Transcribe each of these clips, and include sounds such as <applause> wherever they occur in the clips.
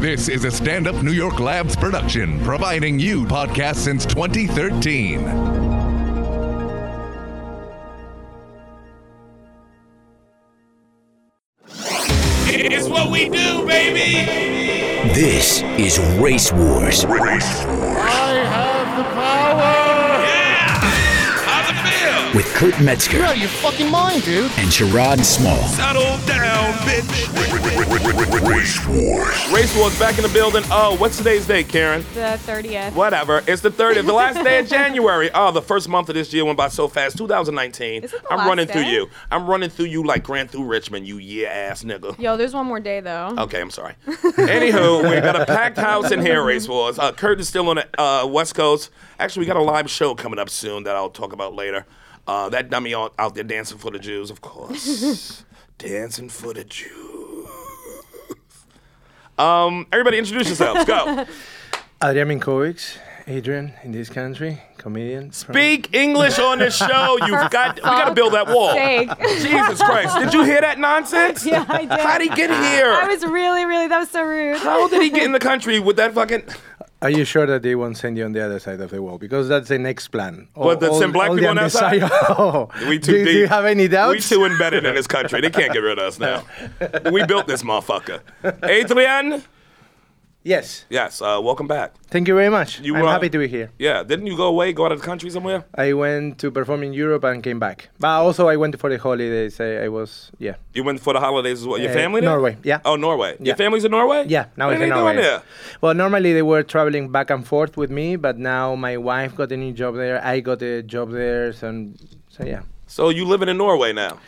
This is a stand up New York Labs production, providing you podcasts since 2013. It's what we do, baby. This is Race Wars I have Kurt Metzger You're out of your fucking mind, dude. and Sherrod Small. Settle down, bitch. Race Wars. Race Wars back in the building. Oh, what's today's date, Karen? The 30th. Whatever. It's the 30th, the last day of January. <laughs> Oh, the first month of this year went by so fast. 2019. Is it the I'm last running through you. I'm running through you like Grand Through Richmond, you yeah ass nigga. Yo, there's one more day though. Okay, I'm sorry. Anywho, we got a packed house in here, Race Wars. Uh, Kurt is still on the uh, West Coast. Actually, we got a live show coming up soon that I'll talk about later. Uh, that dummy out, out there dancing for the Jews, of course. <laughs> dancing for the Jews. Um, everybody introduce yourselves. Go. <laughs> Adrian Minkovic, Adrian in this country, comedian. from- Speak English on this show. <laughs> You've got we gotta build that wall. Sake. Jesus Christ. Did you hear that nonsense? yeah, I did. How'd he get here? I was really, really. That was so rude. How did he get in the country with that fucking Are you sure that they won't send you on the other side of the wall? Because that's the next plan. What, that send black the people on that side? <laughs> Oh, <laughs> We too do, deep. do you have any doubts? We too embedded in this country. They can't get rid of us now. <laughs> we built this motherfucker. Adrian? Yes. Yes, uh, welcome back. Thank you very much. You, I'm uh, happy to be here. Yeah, didn't you go away, go out of the country somewhere? I went to perform in Europe and came back. But also I went for the holidays. I, I was yeah. You went for the holidays as well. Your Uh, family there? Norway, yeah. Oh, Norway. Your Yeah. family's in Norway? Yeah, now what it's are in they Norway. doing there? Well, normally they were traveling back and forth with me, but now my wife got a new job there. I got a job there, so, so yeah. So you living in Norway now?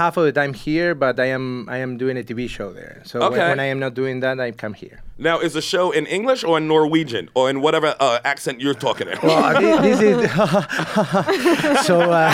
Half of the time here, but I am I am doing a TV show there. So when, Okay. when I am not doing that, I come here. Now, is the show in English or in Norwegian or in whatever uh, accent you're talking in? Well, thi- this is <laughs> so. Uh,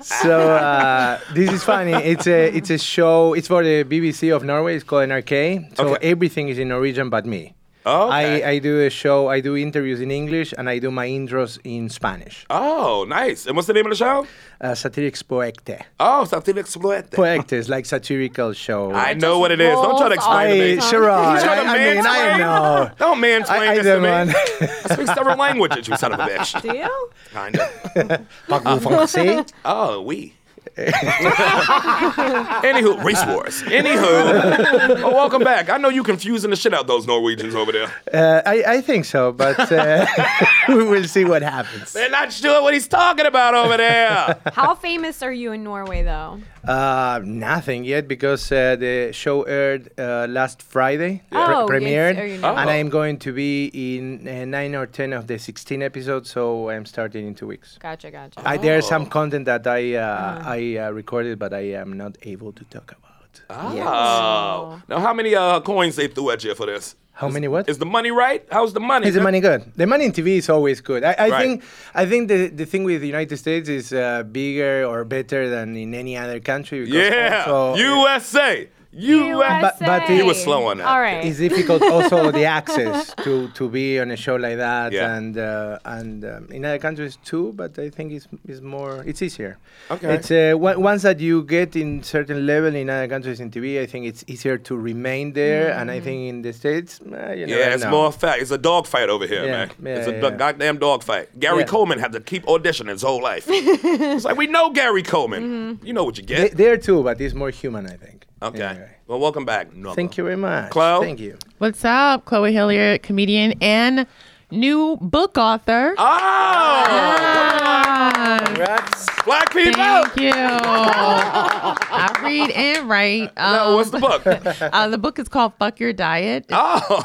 <laughs> so uh, this is funny. It's a it's a show. It's for the BBC of Norway. It's called NRK. So Okay. everything is in Norwegian but me. Oh, okay. I, I do a show. I do interviews in English and I do my intros in Spanish. oh, nice. And what's the name of the show? Uh, Satirics Poecte. Oh, Satiric Exploit. Poecte is like satirical show. I know what it is. Don't try to rolls explain to I, me. Sherrod, You to I, I mean, I know. Don't mansplain I, I this don't to me. I speak several <laughs> languages, you son of a bitch. Do you? Kinda. Parlez-vous français? <laughs> Oh, we. <laughs> Anywho, race wars. Anywho, <laughs> oh, welcome back. I know you confusing the shit out those Norwegians over there. Uh, I, I think so, but uh, <laughs> we will see what happens. They're not sure what he's talking about over there. How famous are you in Norway though? Uh, nothing yet because uh, the show aired uh, last Friday, Yeah. pre- Oh, premiered, it's- oh, and Oh. I am going to be in uh, nine or ten of the 16 episodes, so I'm starting in two weeks. Gotcha, gotcha. I, there's Oh. some content that I uh, Uh-huh. I uh, recorded, but I am not able to talk about. Oh. Now, how many uh, coins they threw at you for this? How many what? Is the money right? How's the money? Is the money good? The money in TV is always good. I, I Right. think I think the, the thing with the United States is uh, bigger or better than in any other country. because Yeah. also- USA. USA. But- but USA. he was slow on that. All right. It's difficult also the <laughs> access to, to be on a show like that Yeah. and uh, and um, in other countries too. But I think it's, it's more it's easier. Okay. It's uh, on- once that you get in certain level in other countries in TV, I think it's easier to remain there. And I think in the states, uh, you never Yeah, it's know. more fact. It's a dog fight over here, Yeah, man. yeah, it's a yeah. do- goddamn dog fight. Gary Yeah. Coleman had to keep auditioning his whole life. <laughs> it's like we know Gary Coleman. You know what you They- get. there too, but it's more human, I think. Okay. Anyway. Well, welcome back. Nova. Thank you very much. Chloe? Thank you. What's up? Chloe Hilliard, comedian and new book author. Oh, Congrats. Black people. Thank you. I read and write. Um, No, what's the book? <laughs> uh, the book is called Fuck Your Diet. Oh,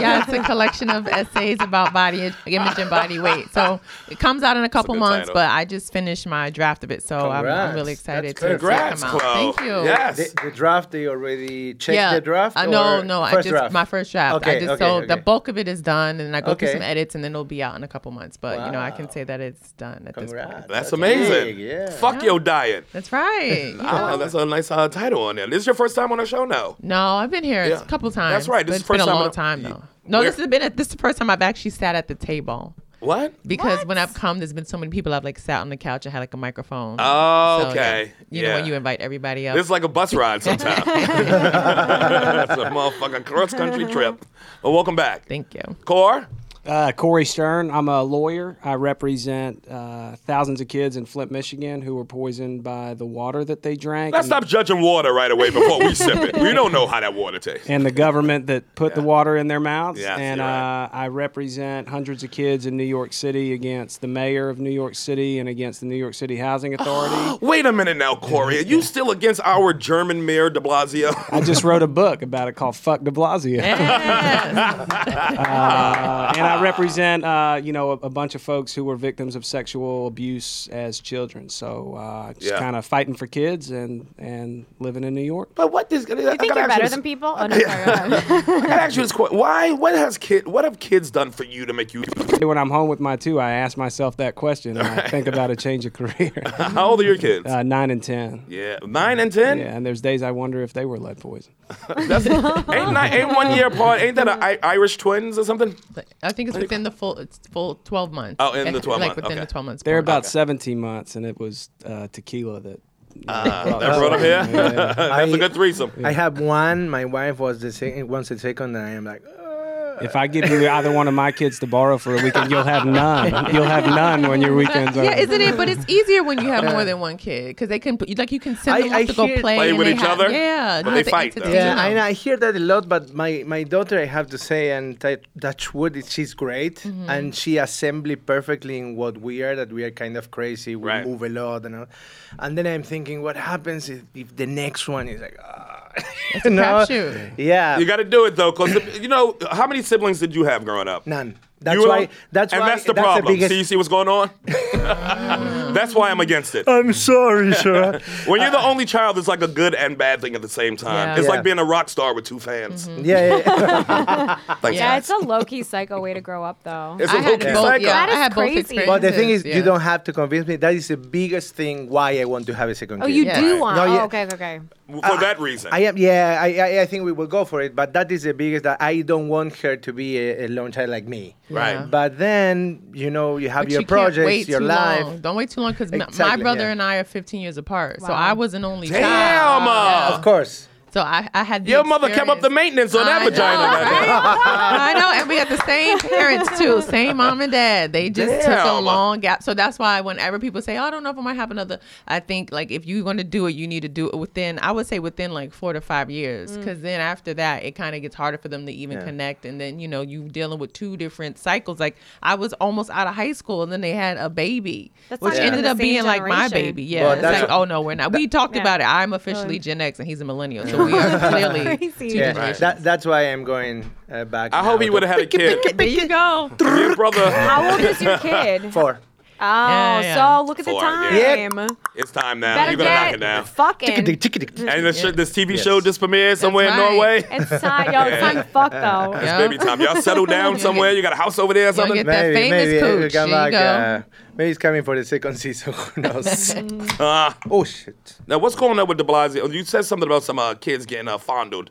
yeah, it's a collection of essays about body image and body weight. So it comes out in a couple good months, title. but I just finished my draft of it, so I'm, I'm really excited That's to see it congrats, come out. Chloe. Thank you. Yes. The, the draft, they already checked yeah. the draft? Uh, no, no. I just draft? my first draft. Okay, I just okay, so the bulk of it is done, and I go through some edits, and then it'll be out in a couple months. But you know, I can say that it's done at this point. that's That's amazing. Big, yeah. Fuck your diet. That's right. <laughs> Oh, that's a nice uh, title on there. This is your first time on the show now. No, I've been here Yeah. a couple times. That's right. This is it's been first a time long on- time though. No, where- this has been a, this is the first time I've actually sat at the table. What? Because when I've come, there's been so many people I've like sat on the couch and had like a microphone. Oh, So, yeah. okay. You know Yeah. when you invite everybody up. It's like a bus <laughs> ride sometimes. <laughs> It's a motherfucking cross country trip. Well, welcome back. Thank you. Core? Uh, Corey Stern. I'm a lawyer. I represent uh, thousands of kids in Flint, Michigan, who were poisoned by the water that they drank. Let's and, stop judging water right away before we sip it. We don't know how that water tastes. and the government that put the water in their mouths. Yeah, and you're right. uh, I represent hundreds of kids in New York City against the mayor of New York City and against the New York City Housing Authority. <gasps> Wait a minute now, Corey. Are you still against our German mayor de Blasio? I just wrote a book about it called "Fuck De Blasio." Yes. <laughs> Uh, and I represent, uh, you know, a, a bunch of folks who were victims of sexual abuse as children. So uh, just Yeah. kind of fighting for kids and and living in New York. But what is? I You think you're better than people? Oh no, <laughs> sorry. go ahead. I ask you this question. Why? What has kid? What have kids done for you to make you? When I'm home with my two, I ask myself that question and I think about a change of career. <laughs> How old are your kids? uh, nine and ten. yeah, nine and ten. Yeah, and there's days I wonder if they were lead poison. <laughs> That's, ain't nine, ain't one year apart. Ain't that a, I, Irish twins or something? I think it's within the full it's full 12 months. Oh, in the 12 like months, within okay. the 12 months. They're apart. about 17 months, and it was uh, tequila that. That brought them here. <laughs> That's a I- good threesome. I have one. My wife was the second. Wants the second, and I am like, "Uh." If I give you either one of my kids to borrow for a weekend, you'll have none. You'll have none when your weekend's over. Yeah, isn't it? But it's easier when you have more than one kid because they can put like you can send I- them I off to go play, Play with each have- other? Yeah, But they have fight, though. Yeah, them. I, I hear that a lot, but my, my daughter, I have to say, and t- touch wood, she's great, Mm-hmm. and she assembly perfectly in what we are, that we are kind of crazy, we Right. move a lot, and all. And then I'm thinking, what happens if, if the next one is like, ah, <laughs> It's a crapshoot. Yeah, You got to do it though, because you know how many siblings did you have growing up? none. That's You why. alone? That's and why. that's the that's problem. The biggest, see, you see what's going on? <laughs> that's why I'm against it. I'm sorry, <laughs> sir. When you're the only child, it's like a good and bad thing at the same time. Yeah. It's Yeah. like being a rock star with two fans. Mm-hmm. yeah, yeah. Like, Yeah, <laughs> <laughs> it's a low key psycho way to grow up, though. It's I a had low-key both. psycho. Yeah, That is I had both crazy. experiences. But the thing is, yeah. you don't have to convince me. That is the biggest thing why I want to have a second Oh, kid. you Yeah. do want? No, oh, yeah. okay, okay, okay. For that reason. I am, yeah, I, I, I think we will go for it, but that is the biggest. That I don't want her to be a, a lone child like me. Right. Yeah. But then, you know, you have But your you can't projects, wait your too life. Long. Don't wait too long because my brother yeah. and I are 15 years apart. So I was an only Damn. child. uh, Of course. So I, I had the Your mother kept up the maintenance on that I vagina. know, that day. <laughs> I know, and we got the same parents too, same mom and dad. They just took a long gap. So that's why whenever people say, "Oh, I don't know if I might have another," I think like if you're going to do it, you need to do it within. I would say within like four to five years, mm. because then after that, it kind of gets harder for them to even Yeah. connect. And then you know you dealing with two different cycles. Like I was almost out of high school, and then they had a baby, That's which ended up same being like my baby. Yeah, Well, it's like what- oh no, we're not. We talked Yeah. about it. I'm officially Gen X, and he's a millennial, so we <laughs> are clearly <laughs> Crazy. two Yeah. generations. That, that's why I'm going uh, back. I hope he would have had a kid. There you go. Your brother. How old is your <laughs> kid? Four. Oh, Yeah, yeah. so look at the time. yeah. It's time now. Better you better knock get it down. fucking. And this, sh- this TV show just premiered somewhere in right. Norway. It's time, yo. It's time to fuck though. It's baby time. Y'all settle down somewhere. You got a house over there or You'll something? get that Maybe, famous maybe cooch. we come There you back. go. Uh, maybe it's coming for the second season. <laughs> Who knows? Uh, <laughs> oh shit! now, what's going on with De Blasio? You said something about some uh, kids getting uh, fondled.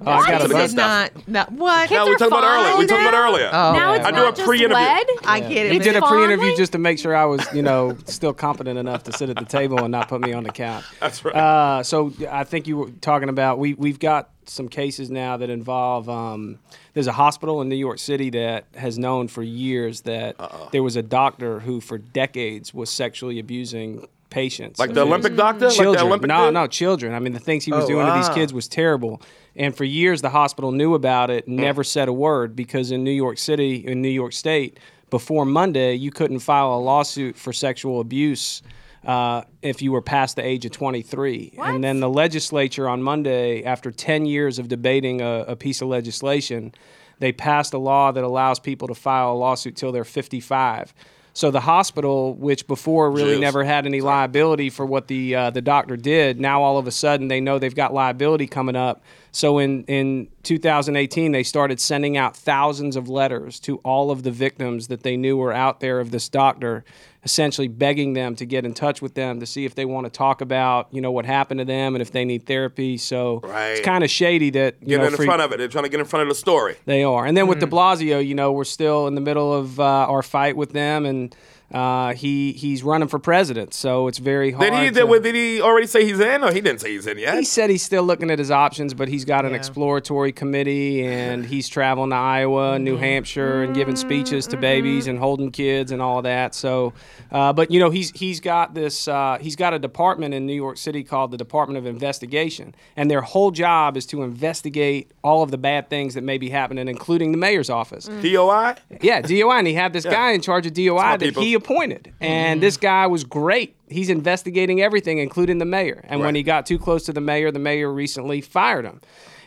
Oh, I got That's a the good Did not, not what? No, we are talked about earlier. We fine talked about earlier. Oh, Now it's I do not a just pre-interview. lead. I get it. He did a pre-interview just to make sure I was, you know, <laughs> still competent enough to sit at the table and not put me on the couch. That's right. Uh, so I think you were talking about we we've got some cases now that involve. Um, there's a hospital in New York City that has known for years that there was a doctor who, for decades, was sexually abusing patients. like the Olympic doctor? Like the children. Olympic no, dude? no, children. I mean, the things he was Oh, doing to these kids was terrible. And for years, the hospital knew about it, Mm. never said a word because in New York City, in New York State, before Monday, you couldn't file a lawsuit for sexual abuse uh, if you were past the age of 23. And then the legislature on Monday, after 10 years of debating a, a piece of legislation, they passed a law that allows people to file a lawsuit till they're 55. So the hospital, which before really Jeez. never had any liability for what the uh, the doctor did, now all of a sudden they know they've got liability coming up. So in in 2018, they started sending out thousands of letters to all of the victims that they knew were out there of this doctor, essentially begging them to get in touch with them to see if they want to talk about you know what happened to them and if they need therapy. So Right. it's kind of shady that you Get know in for- front of it. They're trying to get in front of the story. they are. And then Mm. with De Blasio, you know, we're still in the middle of uh, our fight with them, and uh, he he's running for president, so it's very hard. Did he? to- Did, he already say he's in, or he didn't say he's in yet? he said he's still looking at his options, but he's got an Yeah. exploratory committee, and <laughs> he's traveling to Iowa and New Hampshire and giving speeches to babies and holding kids and all that. So, uh, but you know, he's he's got this. Uh, he's got a department in New York City called the Department of Investigation, and their whole job is to investigate all of the bad things that may be happening, including the mayor's office. DOI. Yeah, DOI, and he had this guy in charge of DOI that people. he appointed, and this guy was great. He's investigating everything, including the mayor. And when he got too close to the mayor, the mayor recently fired him.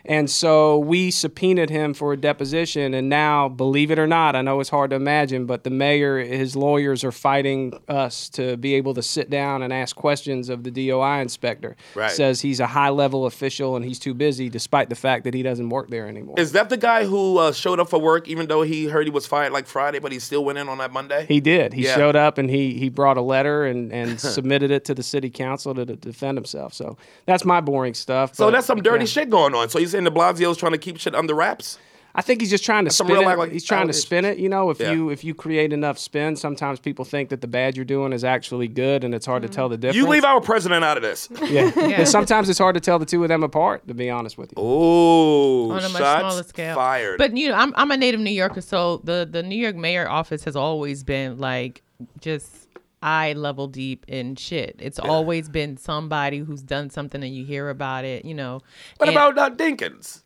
And so we subpoenaed him for a deposition, and now, believe it or not, I know it's hard to imagine, but the mayor, his lawyers are fighting us to be able to sit down and ask questions of the DOI inspector. Right. Says he's a high level official and he's too busy, despite the fact that he doesn't work there anymore. Is that the guy who uh, showed up for work even though he heard he was fired like Friday, but he still went in on that Monday? He did. He Yeah. showed up and he he brought a letter and, and <laughs> submitted it to the city council to, to defend himself. So that's my boring stuff. so but, that's some dirty yeah. shit going on. So you're saying De Blasio's trying to keep shit under wraps? I think he's just trying to some spin real it. like- he's trying to spin it. You know, if Yeah. you if you create enough spin, sometimes people think that the bad you're doing is actually good, and it's hard to mm-hmm. tell the difference. You leave our president out of this. <laughs> yeah. <laughs> And sometimes it's hard to tell the two of them apart. To be honest with you. Oh, on a much shots smaller scale. fired. But you know, I'm I'm a native New Yorker, so the the New York mayor office has always been like just eye level deep in shit. It's always been somebody who's done something and you hear about it. You know. what And about uh, Dinkins?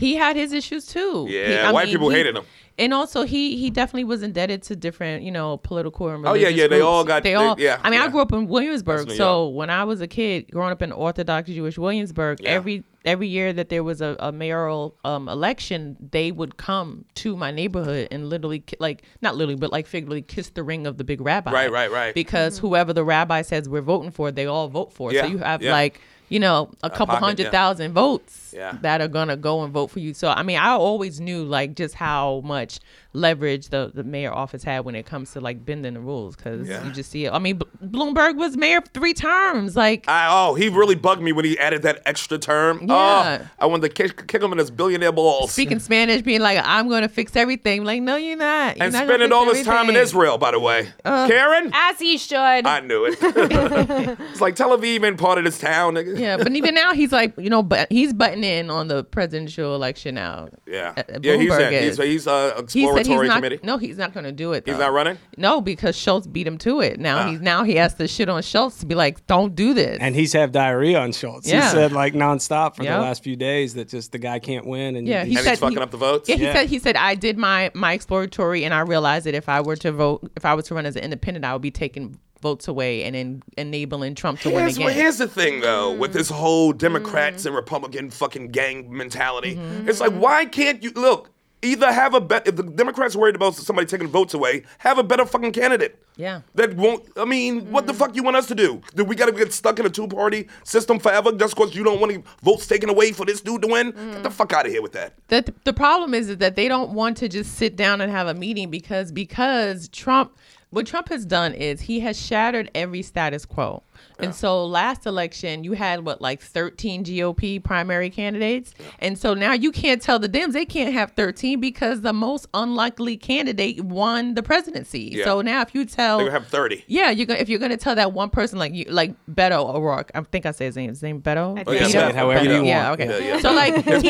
He had his issues too. Yeah, I white mean, people he- hated him. And also, he he definitely was indebted to different, you know, political and Oh, yeah, religious yeah, they all got- They they- all. yeah, I mean, yeah. I grew up in Williamsburg, so when I was a kid, growing up in Orthodox Jewish Williamsburg, Yeah. every every year that there was a, a mayoral um, election, they would come to my neighborhood and literally, like not literally, but like figuratively, kiss the ring of the big rabbi. Right, right, right. Because whoever the rabbi says we're voting for, they all vote for. Yeah, So you have yeah. like. You know, a couple pocket, hundred yeah. thousand votes Yeah. that are gonna go and vote for you. So I mean, I always knew like just how much leverage the, the mayor office had when it comes to like bending the rules because Yeah. you just see it. I mean, B- Bloomberg was mayor three terms. Like, I, oh, he really bugged me when he added that extra term. Yeah. Oh, I wanted to kick, kick him in his billionaire balls. speaking Spanish, being like, "I'm gonna fix everything." Like, no, you're not. You're and not spending all his time in. Israel, by the way. Karen? As he should. I knew it. <laughs> it's like Tel Aviv ain't part of this town, nigga. Yeah, but even now he's like, you know, but he's butting in on the presidential election now. Yeah. Uh, yeah, he's Bloomberg. He's, is. he's uh, He said he's not. committee. No, he's not going to do it. He's not running? No, because Schultz beat him to it. Now Ah. he's now he has to shit on Schultz to be like, "Don't do this." And he's had diarrhea on Schultz. Yeah. He said like nonstop for Yep. the last few days that just the guy can't win. And Yeah, he And said he's fucking he- up the votes? Yeah, he Yeah. said he said I did my my exploratory, and I realized that if I were to vote, if I was to run as an independent, I would be taking votes away and then enabling Trump to win again. well, here's the thing, though, with this whole Mm. Democrats and Republican fucking gang mentality. Mm-hmm. It's like, why can't you look? Either have a bet. If the Democrats are worried about somebody taking votes away, have a better fucking candidate. Yeah. That won't. I mean, what Mm. the fuck you want us to do? Do we gotta get stuck in a two-party system forever just because you don't want any votes taken away for this dude to win? Mm. Get the fuck out of here with that. the the problem is, is that they don't want to just sit down and have a meeting because because Trump what Trump has done is he has shattered every status quo. And so last election you had what like 13 GOP primary candidates. And so now you can't tell the Dems they can't have 13 because the most unlikely candidate won the presidency. Yeah. So now if you tell They're have thirty. yeah, you're gonna if you're gonna tell that one person like you like Beto O'Rourke. I think I say his name. His name Beto. Oh, yeah, Beto? say it however you Yeah, want. okay. Yeah, yeah. So like <laughs> It's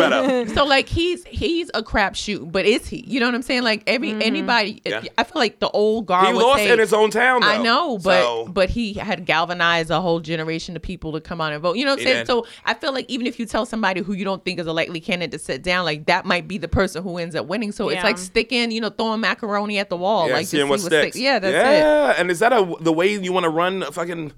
he- so like he's he's a crapshoot, but is he? You know what I'm saying? Like every mm-hmm. anybody, Yeah. I feel like the old guard. He would lost in his own town, though. I know, but So- but he had galvanized a whole generation of people to come out and vote. You know what I'm saying? So I feel like even if you tell somebody who you don't think is a likely candidate to sit down, like that might be the person who ends up winning. So it's like sticking, you know, throwing macaroni at the wall, Yeah, like seeing just what see what sticks. sticks. Yeah, that's it. yeah, and is that a, the way you want to run a fucking?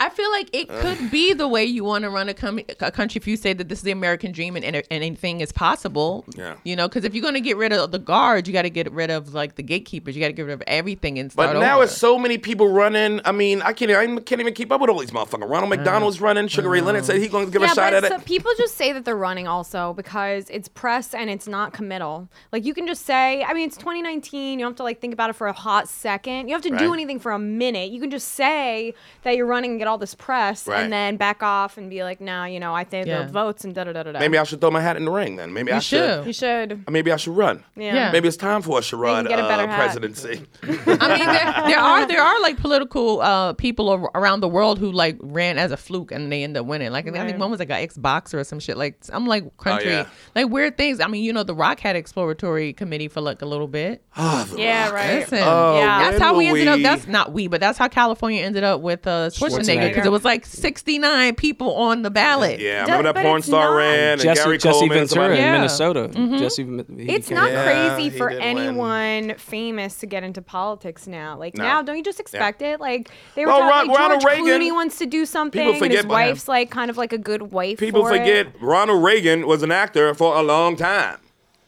I feel like it uh. could be the way you want to run a, com- a country if you say that this is the American dream and, and anything is possible. Yeah. You know, because if you're going to get rid of the guards, you got to get rid of like the gatekeepers. You got to get rid of everything and start But now over. it's so many people running. I mean, I can't. I can't even keep up with all these motherfuckers. Ronald McDonald's running. Sugar Ray Leonard said he's going to give a shot but at so it. people just say that they're running also because it's press and it's not committal. Like you can just say, I mean, it's 2019. You don't have to like think about it for a hot second. You don't have to do Right. anything for a minute. You can just say that you're running and get all this press, Right. and then back off and be like, nah, you know, I think Yeah. the votes and da da da da. da. Maybe I should throw my hat in the ring then. Maybe I You should. should. you should. Maybe I should run. Yeah. Yeah. Maybe it's time for a Sherrod get a better uh, presidency. I mean, there, <laughs> there are there are like political uh, people around the world who like ran as a fluke and they end up winning. Like I Right. think one was like an ex boxer or some shit. Like I'm like country, yeah. like weird things. I mean, you know, The Rock had exploratory committee for like a little bit. Yeah, right. Listen, Oh, that's how we will ended up. That's not we, but that's how California ended up with uh, Schwarzenegger Schwarzenegger. Because it was like 69 people on the ballot. Yeah, Ju- remember that but porn it's star not. ran and Jesse, Gary Jesse Coleman. Ventura somebody- in Yeah. Minnesota. Mm-hmm. Jesse, he It's came- not Yeah, crazy he for did win. anyone famous to get into politics now. Like No. now, don't you just expect it? Like they were Well, talking Ron- like Ronald George Reagan- Clooney wants to do something, People and his forget about him. wife's like kind of like a good wife. People for it. forget Ronald Reagan was an actor for a long time.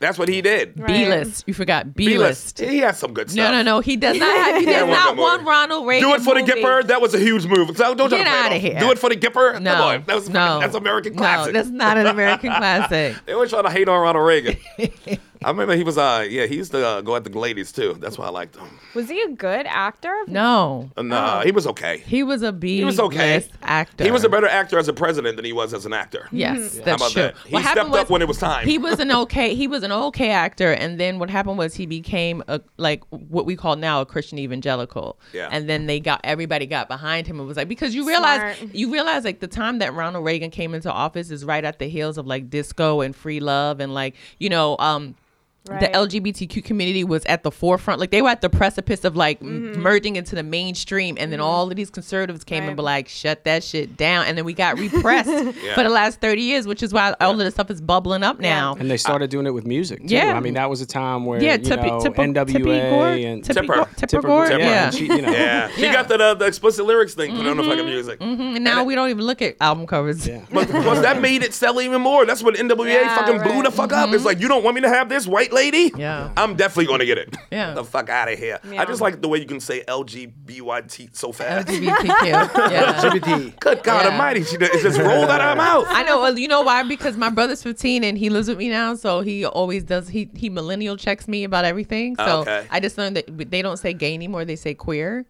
That's what he did. Right. B list. You forgot B list. He has some good No, stuff. no, no. No. He does not have. He Yeah, does one not want Ronald Reagan. Do it for the movie. Gipper. That was a huge move. So don't try Get to play it outta here. Do it for the Gipper. No, Come on. That was no, that's American classic. No, that's not an American <laughs> classic. They always try to hate on Ronald Reagan. <laughs> I remember he was uh yeah he used to uh, go at the ladies too. That's why I liked him. Was he a good actor? No, And uh, he was okay. he was a B. He was okay. actor. He was a better actor as a president than he was as an actor. Yes, Mm-hmm. that's How about true. that? He What happened stepped up was when it was time. He was an <laughs> okay. He was an okay actor, and then what happened was he became a like what we call now a Christian evangelical. Yeah. And then they got everybody got behind him. It was like because you realize Smart. you realize like the time that Ronald Reagan came into office is right at the heels of like disco and free love and like you know um. The LGBTQ community was at the forefront, like they were at the precipice of like Mm-hmm. merging into the mainstream, and then all of these conservatives came Right. and were like, "Shut that shit down," and then we got repressed <laughs> for the last thirty years, which is why all of this stuff is bubbling up now. And they started doing it with music too. Yeah. I mean, that was a time where Yeah, you Tippi- know, Tippi- NWA Tippi Gore? and Tippi Tipper. Gore- Tipper Tipper Gore, Gore, yeah. she- you know, yeah. <laughs> he Yeah. got the, uh, the explicit lyrics thing put on the fucking music. Mhm, And now we don't even look at album covers. Yeah. <laughs> But plus that made it sell even more. That's what NWA Yeah, fucking blew the fuck up. It's like you don't want me to have this white lady. Mm-hmm. Yeah. I'm definitely gonna get it. Yeah. the fuck out of here. I just like the way you can say LGBYT so fast. LGBTQ. <laughs> Yeah. LGBT. Good God Yeah. Almighty, she it just rolled out of her mouth. I know. well, You know why? Because my brother's 15 and he lives with me now, so he always does. He he millennial checks me about everything. So Okay. I just learned that they don't say gay anymore; they say queer.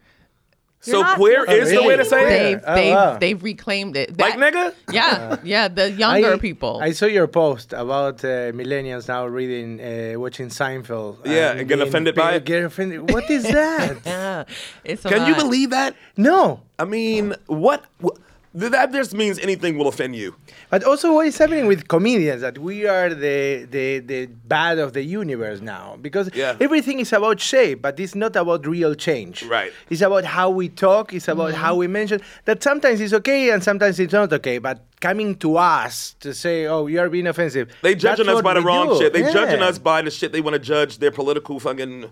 So not queer is to the way to say it. They've Oh, they've wow. they've reclaimed it. Like nigga. Yeah, <laughs> yeah. The younger I- people. I saw your post about uh, millennials now reading, uh, watching Seinfeld. Yeah, and getting being- offended by it? Get offended. What is <laughs> that? yeah, it's a Can you believe that? no. I mean, what? what that just means anything will offend you. But also, what is happening with comedians that we are the the the bad of the universe now because Yeah. everything is about shape, but it's not about real change. Right. It's about how we talk. It's about Mm-hmm. how we mention that sometimes it's okay and sometimes it's not okay. But coming to us to say, "Oh, you are being offensive," They judging us by the wrong do. shit. They judging us by the shit they want to judge their political fucking,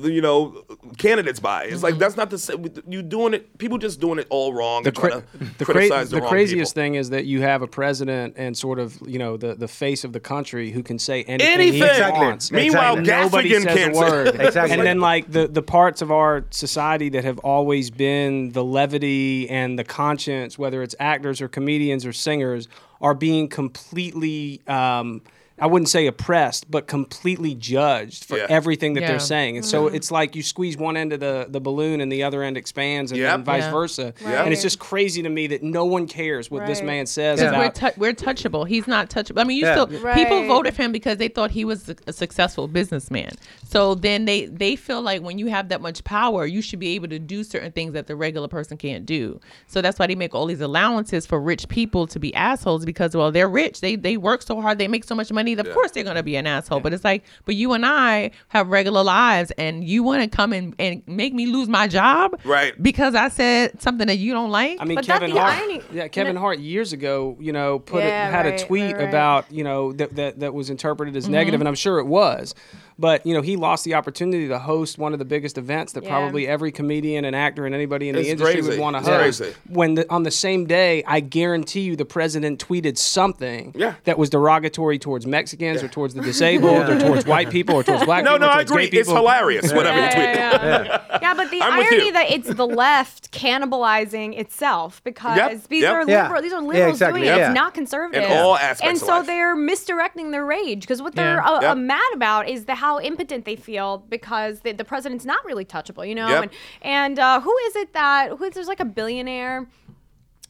you know, candidates by. It's Mm-hmm. like that's not the same. You doing it. People just doing it all wrong. the, cra- to the, cra- the, the wrong craziest people. thing is that you have a president and sort of you know the, the face of the country who can say anything, he Exactly. wants. Meanwhile, Exactly. Nobody Gaffigan says can't a word. Exactly. And then like the, the parts of our society that have always been the levity and the conscience, whether it's actors or comedians or singers, are being completely um, I wouldn't say oppressed, but completely judged for Yeah. everything that Yeah. they're saying. And so mm-hmm. it's like you squeeze one end of the, the balloon and the other end expands and Yep. then vice Yeah. versa. Right. And it's just crazy to me that no one cares what this man says Because we're, about we're touchable. He's not touchable. I mean, you Yeah. still Right. people voted for him because they thought he was a, a successful businessman. So then they they feel like when you have that much power, you should be able to do certain things that the regular person can't do. So that's why they make all these allowances for rich people to be assholes because well they're rich. They they work so hard. They make so much money. Of course they're gonna be an asshole. But it's like, but you and I have regular lives, and you want to come and, and make me lose my job, Right. Because I said something that you don't like. I mean, But that Kevin the Hart. irony- yeah, Kevin No. Hart years ago, you know, put Yeah, it, had right, a tweet right, right. about you know that that, that was interpreted Mm-hmm. as negative, and I'm sure it was. But you know, he lost the opportunity to host one of the biggest events that Yeah. probably every comedian and actor and anybody in It's the industry crazy. would want to It's host. crazy. When the, on the same day, I guarantee you, the president tweeted something Yeah. that was derogatory towards Mexicans or towards the disabled or <laughs> towards white people or towards black No, people. no, or I agree. It's people. hilarious. Whatever you Yeah, tweet. yeah, yeah. Yeah, but the I'm irony that it's the left cannibalizing itself because Yep, these yep. are Yeah. liberal, these are Yeah, liberals exactly, doing it. yeah. It's not conservative. In all aspects And of so life. they're misdirecting their rage because what they're uh, uh, mad about is the how impotent they feel because the, the president's not really touchable, you know. Yep. And and uh, who is it that who there's like a billionaire.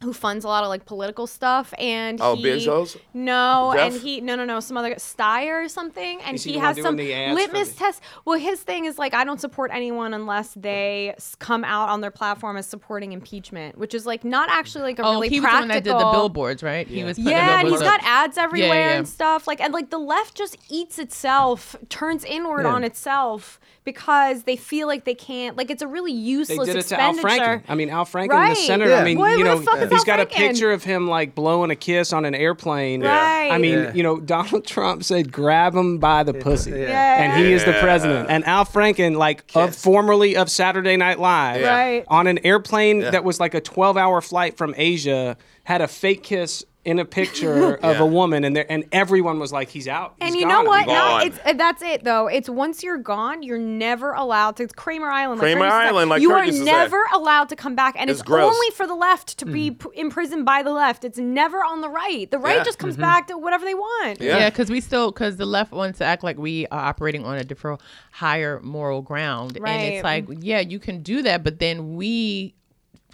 Who funds a lot of like political stuff and Oh, he, Bezos? No, Jeff? and he no no no some other Steyer or something, and Is he he, has some the ads for litmus the- test. Well, his thing is like I don't support anyone unless they come out on their platform as supporting impeachment, which is like not actually like a Oh, really he was the practical. one that did the billboards, right? He was Yeah, and he's billboards got ads everywhere Yeah, yeah. and stuff. Like and like the left just eats itself, turns inward Yeah. on itself because they feel like they can't. Like it's a really useless. They useless did it to Al. Franken. I mean, Al Franken, Right. the senator. Yeah. I mean, What- you know, the fuck is he's Al got a picture of him like blowing a kiss on an airplane. Right. I mean, Yeah. you know, Donald Trump said, "Grab him by the pussy," Yeah. and he is the president. And Al Franken, like of formerly of Saturday Night Live, Yeah. Right. on an airplane that was like a twelve-hour flight from Asia, had a fake kiss in a picture <laughs> of Yeah. a woman, and there, and everyone was like, "He's out." And you gone. know what? Gone. Not, it's uh, that's it though. It's once you're gone, you're never allowed to. It's Kramer Island. Like Kramer Kurt used to. Island, like you Kurt are used to say. never allowed to come back, and It's it's, only for the left to be p- imprisoned by the left. It's never on the right. The right Yeah. just comes back to whatever they want. Yeah. Yeah, because we still because the left wants to act like we are operating on a different higher moral ground, right. and it's like, yeah, you can do that, but then we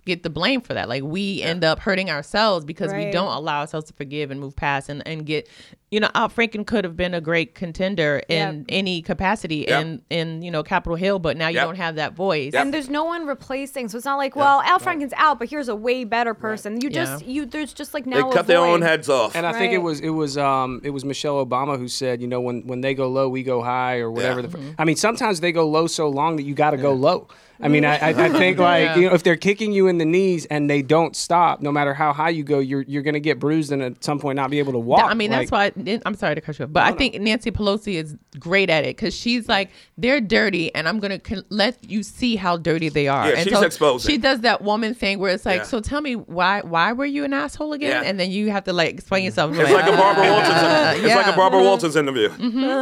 get the blame for that. Like we end up hurting ourselves because we don't allow ourselves to forgive and move past and, and get you know, Al Franken could have been a great contender in Yep. any capacity Yep. in in you know Capitol Hill, but now you Yep. don't have that voice. And there's no one replacing, so it's not like, well, Al Franken's out, but here's a way better person. You Yeah. just you there's just like now a cut their own heads off. And I think it was it was um it was Michelle Obama who said, you know, when when they go low, we go high, or whatever. Yeah. The, I mean, sometimes they go low so long that you got to go low. I mean, I, I, I <laughs> think like Yeah. you know, if they're kicking you in the knees and they don't stop, no matter how high you go, you're you're gonna get bruised and at some point not be able to walk. I mean, that's why I'm sorry to cut you off, but I think Nancy Pelosi is great at it because she's like, they're dirty, and I'm gonna con- let you see how dirty they are. Yeah, and she's so exposing. She does that woman thing where it's like, Yeah. so tell me why why were you an asshole again? Yeah. And then you have to like explain yourself. It's like a Barbara Walters. uh, <laughs> It's like a Barbara Walters interview.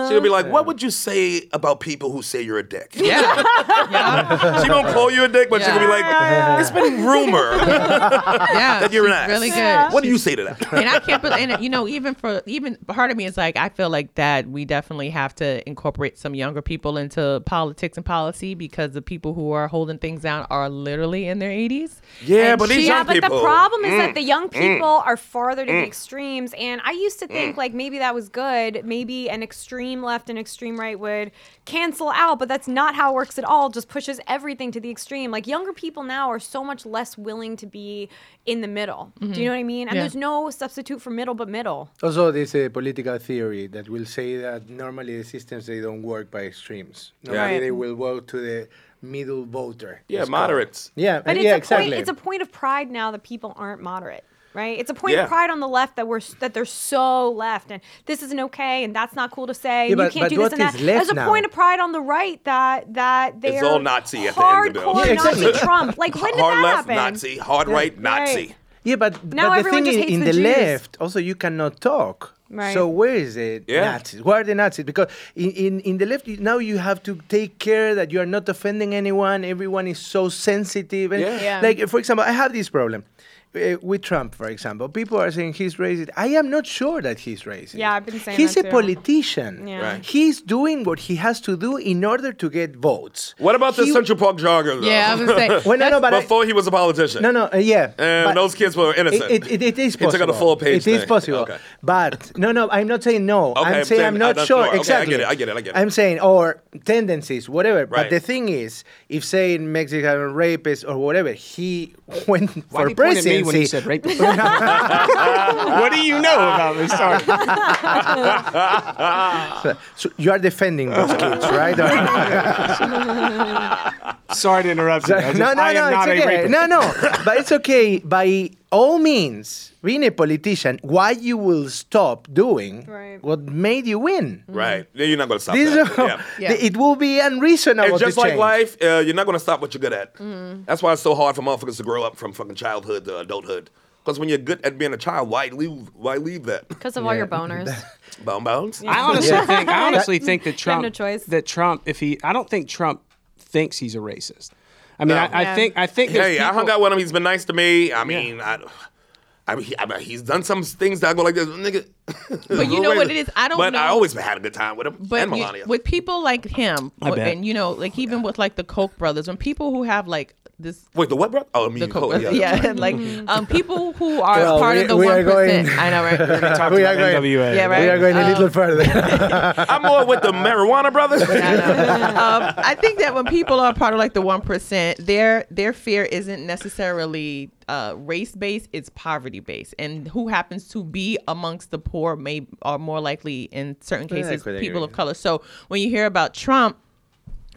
She'll be like, "What would you say about people who say you're a dick?" yeah, <laughs> yeah, She don't call you a dick, but she Yeah. can be like, "It's been rumor <laughs> yeah. <laughs> that you're an ass." Really good. What do you say to that? <laughs> and I can't believe, and you know, even for even part of me is like, I feel like that we definitely have to incorporate some younger people into politics and policy because the people who are holding things down are literally in their 80s. Yeah, And but these she- yeah, young but people. the problem is Mm, that the young mm. people are farther to the mm. extremes, and I used to think mm. like maybe that was good. Maybe an extreme left and extreme right would cancel out, but that's not how it works at all. Just pushes everything to the extreme. Like younger people now are so much less willing to be in the middle. Do you know what I mean? And Yeah. there's no substitute for middle but middle. Also, there's a political theory that will say that normally the systems they don't work by extremes. Normally Right. they will go to the middle voter. Yeah, it's called. moderates. Yeah, But uh, it's yeah, exactly. point. It's a point of pride now that people aren't moderate. Right, it's a point Yeah. of pride on the left that we're that they're so left, and this isn't okay, and that's not cool to say. and Yeah, you but- can't but do this and that. is left There's a now? point of pride on the right that that they're all Nazi at the end of the bill. hardcore Yeah, exactly. Nazi Trump. <laughs> Like when did hard that left, happen? Nazi. Hard right, Nazi. Right. Yeah, but, Now but the everyone thing is, hates in the the, left, also you cannot talk. Right. So where is it? Yeah. Nazis. Where are the Nazis? Because in, in, in the left, now you have to take care that you are not offending anyone. Everyone is so sensitive. And Yeah. Yeah. Like, for example, I have this problem. Uh, with Trump, for example, people are saying he's racist. I am not sure that he's racist. Yeah, I've been saying he's that a too. politician. Yeah. Right. He's doing what he has to do in order to get votes. What about the He- Central Park jogger? though? Yeah, I was gonna say. <laughs> Well, no, no, but I- Before he was a politician. no, no, uh, yeah. And those kids were innocent. It, it, it is He took possible. out a full page It is thing. possible. Okay. But no, no, I'm not saying no. Okay, I'm I'm saying saying I'm not sure. sure. Okay, I get it. I get it. I get it. I'm saying or tendencies, whatever. Right. But the thing is, if saying Mexican rapist or whatever, he <laughs> went why for do you point at presidency. me when you said rapist? <laughs> what do you know about me? Sorry. <laughs> so you are defending those kids, right? Sorry to interrupt you. <laughs> I just- no, no, I am no, not it's okay. No, no, but it's okay by all means, being a politician, why you will stop doing, Right. what made you win. Right. Yeah, You're not going to stop This that. is- Yeah. <laughs> Yeah. It will be unreasonable. It's just to like change. life. Uh, you're not going to stop what you're good at. Mm-hmm. That's why it's so hard for motherfuckers to grow up from fucking childhood to adulthood. Because when you're good at being a child, why leave? Why leave that? Because of all your boners. <laughs> Bone bones. I honestly think I <laughs> honestly think that Trump no that Trump if he I don't think Trump thinks he's a racist. I mean, No. I, I Yeah. think I think there's Hey, I hung out with him. He's been nice to me. I mean, I, I mean, he, I mean, he's done some things that I go like this, nigga. But you <laughs> know what it is? I don't But I always had a good time with him But and you- with people like him, I bet. and you know, like even with like the Koch brothers, when people who have like this Wait, the what, bro? Oh, I mean, the Koch Koch, brothers, yeah. yeah, like um, people who are Well, part we- of the we are one percent. <laughs> I know, right? talked We about are going- NWA. Yeah, right. We are going a Um, little further. <laughs> <laughs> I'm more with the marijuana brothers. um, I think that when people are part of like the one percent, their their fear isn't necessarily uh, race based; it's poverty based. And who happens to be amongst the poor may are more likely in certain cases could people of color. So when you hear about Trump,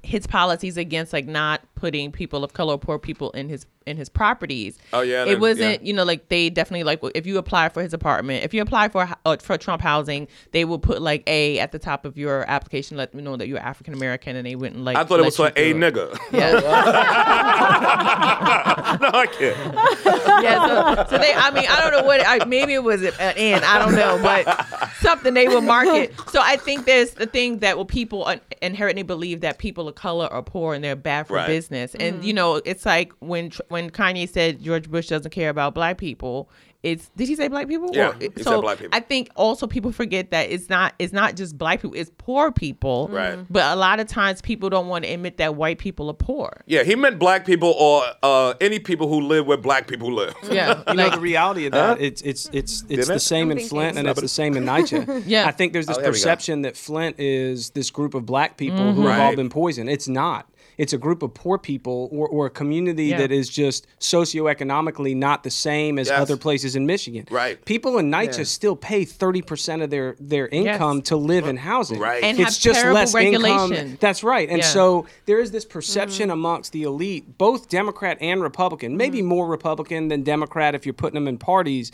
his policies against like not putting people of color or poor people in his in his properties. Oh, yeah, it wasn't yeah. you know like they definitely like if you apply for his apartment, if you apply for uh, for Trump housing, they will put like A at the top of your application, let them know that you're African American, and they wouldn't like. I thought it was for a nigga. Yeah, <laughs> no, I can't. <laughs> yeah. So, so they, I mean, I don't know what. I, maybe it was an N. I don't know, but something they will market. So I think there's the thing that well, people inherently believe that people of color are poor and they're bad for Right. business. And you know, it's like when when Kanye said George Bush doesn't care about black people. It's did he say black people? Yeah, Or- he said black people. I think also people forget that it's not it's not just black people. It's poor people. Right. But a lot of times people don't want to admit that white people are poor. Yeah, he meant black people or uh, any people who live where black people live. <laughs> Yeah. <laughs> You know the reality of that. It's it's it's it's it? the same in. Flint and it's the same in <laughs> NYCHA. Yeah. I think there's this Oh, there we go. perception that Flint is this group of black people who have mm-hmm. all been poisoned. It's not. It's a group of poor people or, or a community Yeah. that is just socioeconomically not the same as Yes. other places in Michigan. Right. People in NYCHA still pay 30% of their, their income to live in housing. Right. And it's have just terrible less income. regulation. That's right. And Yeah. Mm-hmm. so there is this perception amongst the elite, both Democrat and Republican, maybe more Republican than Democrat if you're putting them in parties,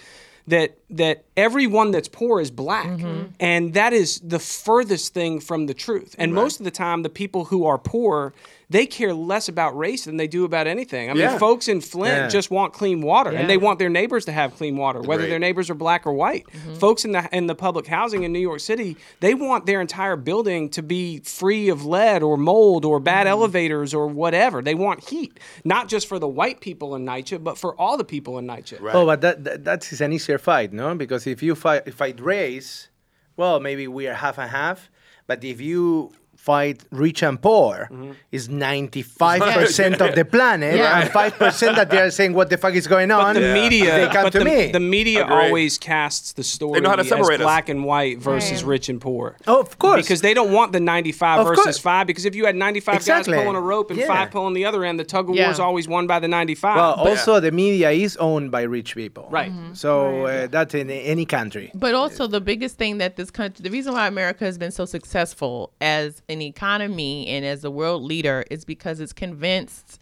that that everyone that's poor is black. Mm-hmm. And that is the furthest thing from the truth. And most of the time the people who are poor they care less about race than they do about anything. I mean, Yeah. folks in Flint Yeah. just want clean water, Yeah. and they want their neighbors to have clean water, whether Agreed. their neighbors are black or white. Mm-hmm. Folks in the in the public housing in New York City, they want their entire building to be free of lead or mold or bad Mm-hmm. elevators or whatever. They want heat, not just for the white people in NYCHA, but for all the people in NYCHA. Right. Oh, but that, that that's an easier fight, no? Because if you fight fight race, well, maybe we are half and half. But if you fight rich and poor, mm-hmm. is ninety five percent of <laughs> the planet, eh? Yeah. and five percent that they are saying what the fuck is going on. But the media, they come but to the, me. the media Agreed. always casts the story know how to as separate us. black and white versus Right. rich and poor. Oh, of course. Because they don't want the 95 Of versus course. 5. Because if you had 95 Exactly. guys pulling a rope and Yeah. 5 pulling the other end, the tug of Yeah. war is always won by the 95. well, But- also the media is owned by rich people. Right. Mm-hmm. So uh, that's in any country. But also the biggest thing that this country, the reason why America has been so successful as an economy and as a world leader is because it's convinced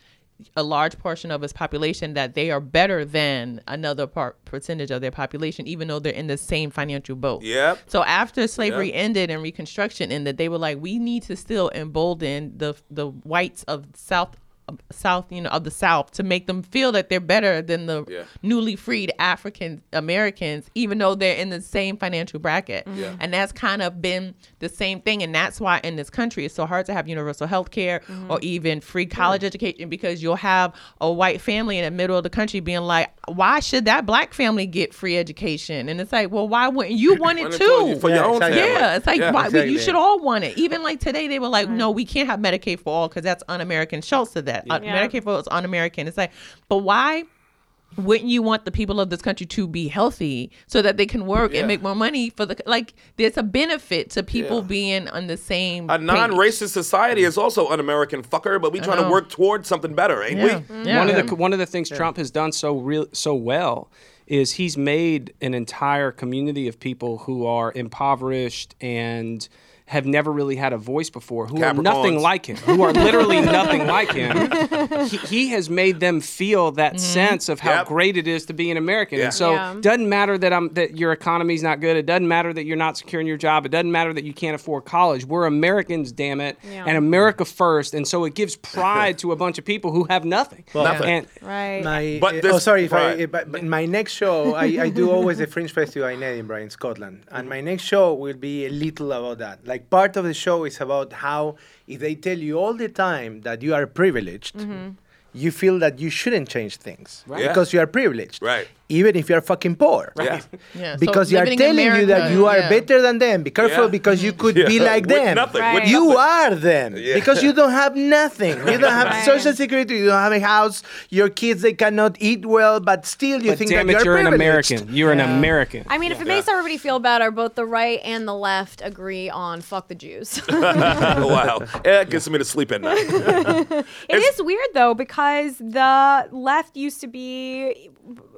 a large portion of its population that they are better than another part percentage of their population, even though they're in the same financial boat. Yep. So after slavery Yep. ended and Reconstruction ended, they were like, we need to still embolden the the whites of South. South, you know, of the South to make them feel that they're better than the Yeah. newly freed African Americans, even though they're in the same financial bracket. Mm-hmm. Yeah. And that's kind of been the same thing. And that's why in this country it's so hard to have universal health care mm-hmm. or even free college education because you'll have a white family in the middle of the country being like, why should that black family get free education? And it's like, well, why wouldn't you <laughs> want it Why not too? for Yeah, your own exactly. family. Yeah, it's like Yeah. why, we- you should all want it. Even like today, they were like, "No, we can't have Medicaid for all because that's un-American." Schultz said that Uh, Yeah. Medicaid for all is un-American. It's like, but why? Wouldn't you want the people of this country to be healthy so that they can work Yeah. and make more money for the like? There's a benefit to people Yeah. being on the same. A non-racist society is also un-American fucker, but we trying to work towards something better, ain't Yeah. we? Yeah. One of the one of the things Trump has done so real so well is he's made an entire community of people who are impoverished and have never really had a voice before, who are nothing like him, who are literally nothing like him. <laughs> He, he has made them feel that sense of how Yep. great it is to be an American. Yeah. And so Yeah. doesn't matter that I'm that your economy's not good. It doesn't matter that you're not securing your job. It doesn't matter that you can't afford college. We're Americans, damn it, Yeah. and America first. And so it gives pride to a bunch of people who have nothing. Nothing. And Right. My, But uh, this oh, sorry. If pride- I, but, but my next show, I, I do always the Fringe Festival in Edinburgh, in Scotland, and my next show will be a little about that. Like part of the show is about how if they tell you all the time that you are privileged, mm-hmm. you feel that you shouldn't change things Yeah. because you are privileged, Right. Even if you are fucking poor, Yeah. <laughs> Yeah, so Because you are living in telling you that you are yeah. better than them. Be careful Yeah. because you could Yeah. be like With them. nothing, with You nothing. are them <laughs> Yeah. because you don't have nothing. You don't have <laughs> Right. social security. You don't have a house. Your kids they cannot eat well, but still you but think damn that it, you're, you're an. American. You're an American. I mean, if it makes everybody feel better, both the right and the left agree on fuck the Jews. wow. Yeah, it gets me to sleep at night. It is weird though because the left used to be